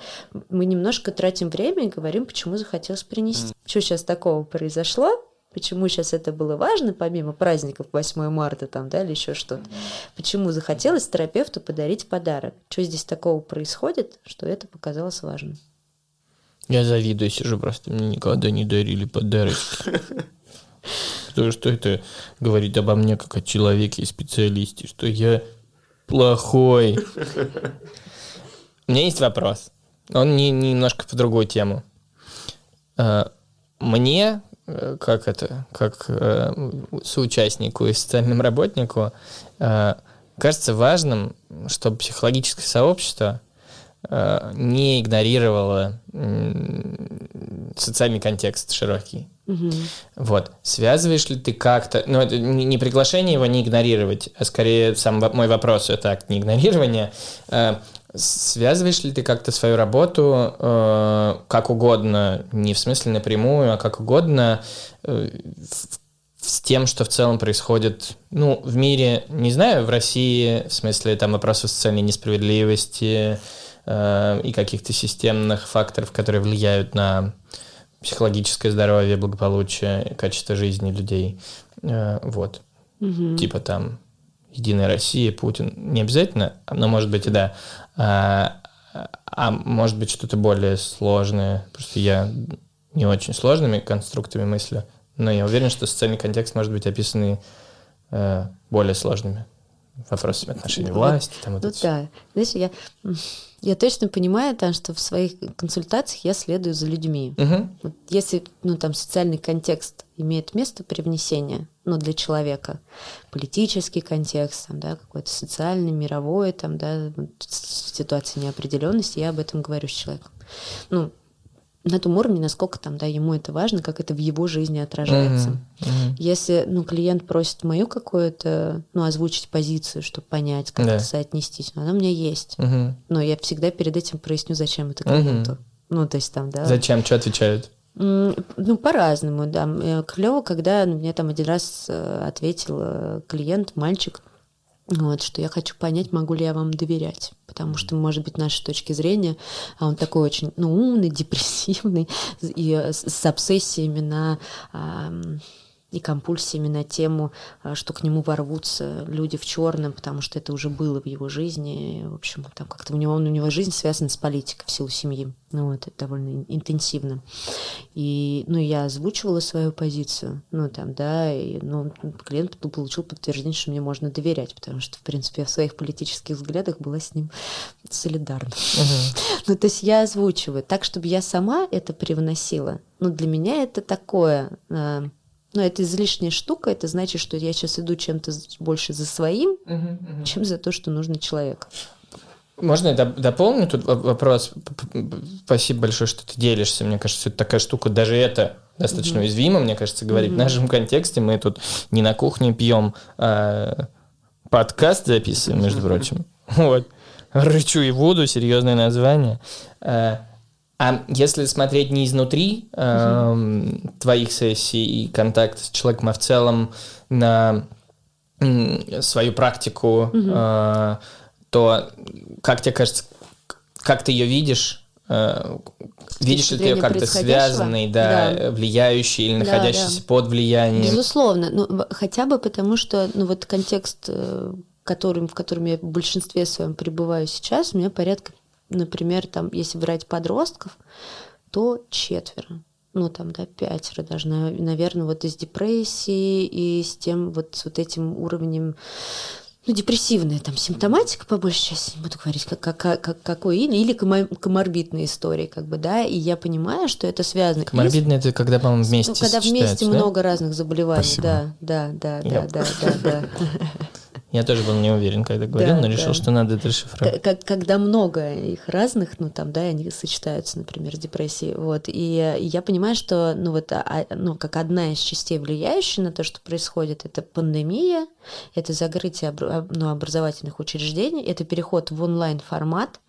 мы немножко тратим время и говорим, почему захотелось принести. Что сейчас такого произошло, Почему сейчас это было важно, помимо праздников 8 марта там, да, или еще что-то? Почему захотелось терапевту подарить подарок? Что здесь такого происходит, что это показалось важным? Я завидую, сижу просто, мне никогда не дарили подарки. Потому что это говорит обо мне как о человеке и специалисте, что я плохой. У меня есть вопрос. Он не, немножко по другую тему. А, мне, э, как это, как э, соучастнику и социальному работнику, э, кажется важным, чтобы психологическое сообщество не игнорировало социальный контекст широкий. Угу. Вот. Связываешь ли ты как-то... Ну, это не приглашение его не игнорировать, а скорее сам мой вопрос — это акт не игнорирования. Э, связываешь ли ты как-то свою работу э, как угодно, не в смысле напрямую, а как угодно э, с тем, что в целом происходит, ну, в мире, не знаю, в России, в смысле там вопросов социальной несправедливости и каких-то системных факторов, которые влияют на психологическое здоровье, благополучие, качество жизни людей. Э, вот. Угу. Типа там Единая Россия, Путин. Не обязательно, но может быть и да. А, а может быть что-то более сложное. Просто я не очень сложными конструктами мыслю, но я уверен, что социальный контекст может быть описан э, более сложными вопросами отношений власти. Там, вот ну да. Знаешь, я я точно понимаю, там, что в своих консультациях я следую за людьми. Угу. Вот если ну, там, социальный контекст имеет место привнесения ну, для человека, политический контекст, там, да, какой-то социальный, мировой, там, да, ситуация неопределенности, я об этом говорю с человеком. Ну, на том уровне, насколько там, да, ему это важно, как это в его жизни отражается. Uh-huh, uh-huh. Если, ну, клиент просит мою какую-то, ну, озвучить позицию, чтобы понять, как да. это соотнестись, она у меня есть. Uh-huh. Но я всегда перед этим проясню, зачем это клиенту. Uh-huh. Ну, то есть там, да. Зачем? Что отвечают? Ну, по-разному, да. Э, Клево, когда ну, мне там один раз э, ответил э, клиент, мальчик, вот, что я хочу понять, могу ли я вам доверять. Потому что, может быть, нашей точки зрения, а он такой очень ну, умный, депрессивный, и с, с обсессиями на и компульсиями на тему, а, что к нему ворвутся люди в черном, потому что это уже было в его жизни. И, в общем, там как-то у него, у него жизнь связана с политикой в силу семьи. Ну, вот, это довольно интенсивно. И, ну, я озвучивала свою позицию, ну, там, да, и, ну, клиент получил подтверждение, что мне можно доверять, потому что, в принципе, я в своих политических взглядах была с ним солидарна. Uh-huh. ну, то есть я озвучиваю так, чтобы я сама это привносила. Ну, для меня это такое а, но это излишняя штука, это значит, что я сейчас иду чем-то больше за своим, угу, угу. чем за то, что нужно человеку. Можно я дополню тут вопрос? Спасибо большое, что ты делишься. Мне кажется, это такая штука, даже это достаточно угу. уязвимо, мне кажется, говорить. Угу. В нашем контексте мы тут не на кухне пьем, а подкаст записываем, между прочим. Вот. Рычу и воду, серьезное название. А, если смотреть не изнутри э, твоих сессий и контакт с человеком, а в целом на свою практику, э, то как тебе кажется, как ты ее видишь? Э, видишь ли ты ее как-то связанной, да, да, влияющей или находящейся да. под влиянием? Безусловно, ну, хотя бы потому, что ну, вот контекст, э, которым, в котором я в большинстве своем пребываю сейчас, у меня порядка например, там, если брать подростков, то четверо ну там, да, пятеро даже, наверное, вот из депрессии и с тем вот с вот этим уровнем ну, депрессивная там симптоматика, по большей части, не буду говорить, как, как, как, какой, или, или коморбидная история, как бы, да, и я понимаю, что это связано. Коморбидная это когда, по-моему, вместе Ну, когда вместе да? много разных заболеваний, Спасибо. да, да, да, да, да, да, да. Я тоже был не уверен, когда говорил, да, но решил, да. что надо это расшифровать. Как, когда много их разных, ну там, да, они сочетаются, например, с депрессией, вот, и, и я понимаю, что, ну вот, а, ну, как одна из частей, влияющая на то, что происходит, это пандемия, это закрытие ну, образовательных учреждений, это переход в онлайн-формат,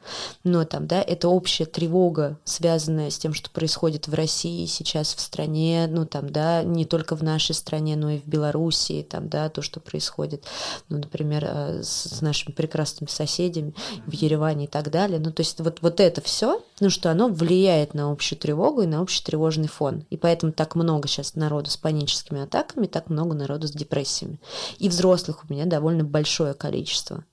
но там, да, это общая тревога, связанная с тем, что происходит в России сейчас в стране, ну там, да, не только в нашей стране, но и в Белоруссии, там, да, то, что происходит, ну, например, э, с, с нашими прекрасными соседями в Ереване и так далее. Ну, то есть вот, вот это все, ну, что оно влияет на общую тревогу и на общий тревожный фон. И поэтому так много сейчас народу с паническими атаками, так много народу с депрессиями. И взрослых у меня довольно большое количество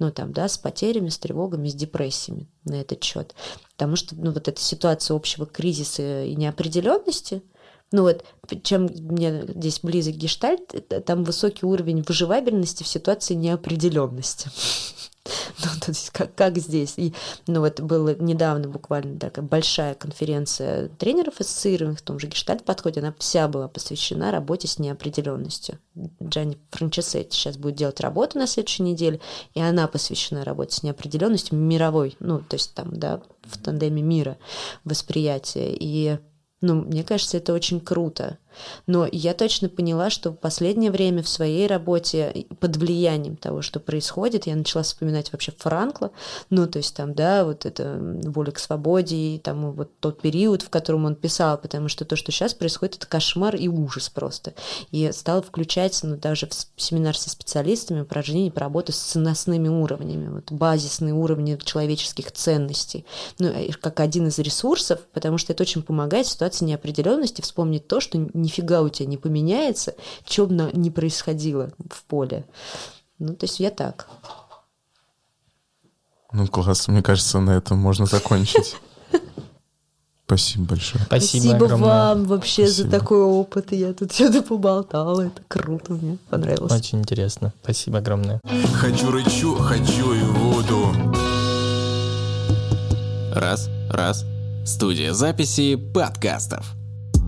ну, там, да, с потерями, с тревогами, с депрессиями на этот счет. Потому что, ну, вот эта ситуация общего кризиса и неопределенности, ну вот, чем мне здесь близок гештальт, там высокий уровень выживабельности в ситуации неопределенности. Ну, то есть как, как здесь. И, ну, вот была недавно буквально такая большая конференция тренеров ассоциированных в том же гештальт-подходе, она вся была посвящена работе с неопределенностью. Джанни Франчесетти сейчас будет делать работу на следующей неделе, и она посвящена работе с неопределенностью мировой, ну, то есть там, да, в тандеме мира восприятия. И ну, мне кажется, это очень круто. Но я точно поняла, что в последнее время в своей работе под влиянием того, что происходит, я начала вспоминать вообще Франкла, ну, то есть там, да, вот это воля к свободе, и там вот тот период, в котором он писал, потому что то, что сейчас происходит, это кошмар и ужас просто. И стала включать, ну, даже в семинар со специалистами упражнения по работе с ценностными уровнями, вот базисные уровни человеческих ценностей, ну, как один из ресурсов, потому что это очень помогает в ситуации неопределенности вспомнить то, что нифига у тебя не поменяется, что бы ни происходило в поле. Ну, то есть я так. Ну, класс. Мне кажется, на этом можно закончить. Спасибо большое. Спасибо, Спасибо вам вообще Спасибо. за такой опыт. Я тут что-то поболтала. Это круто, мне понравилось. Очень интересно. Спасибо огромное. Хочу рычу, хочу и воду. Раз, раз. Студия записи подкастов.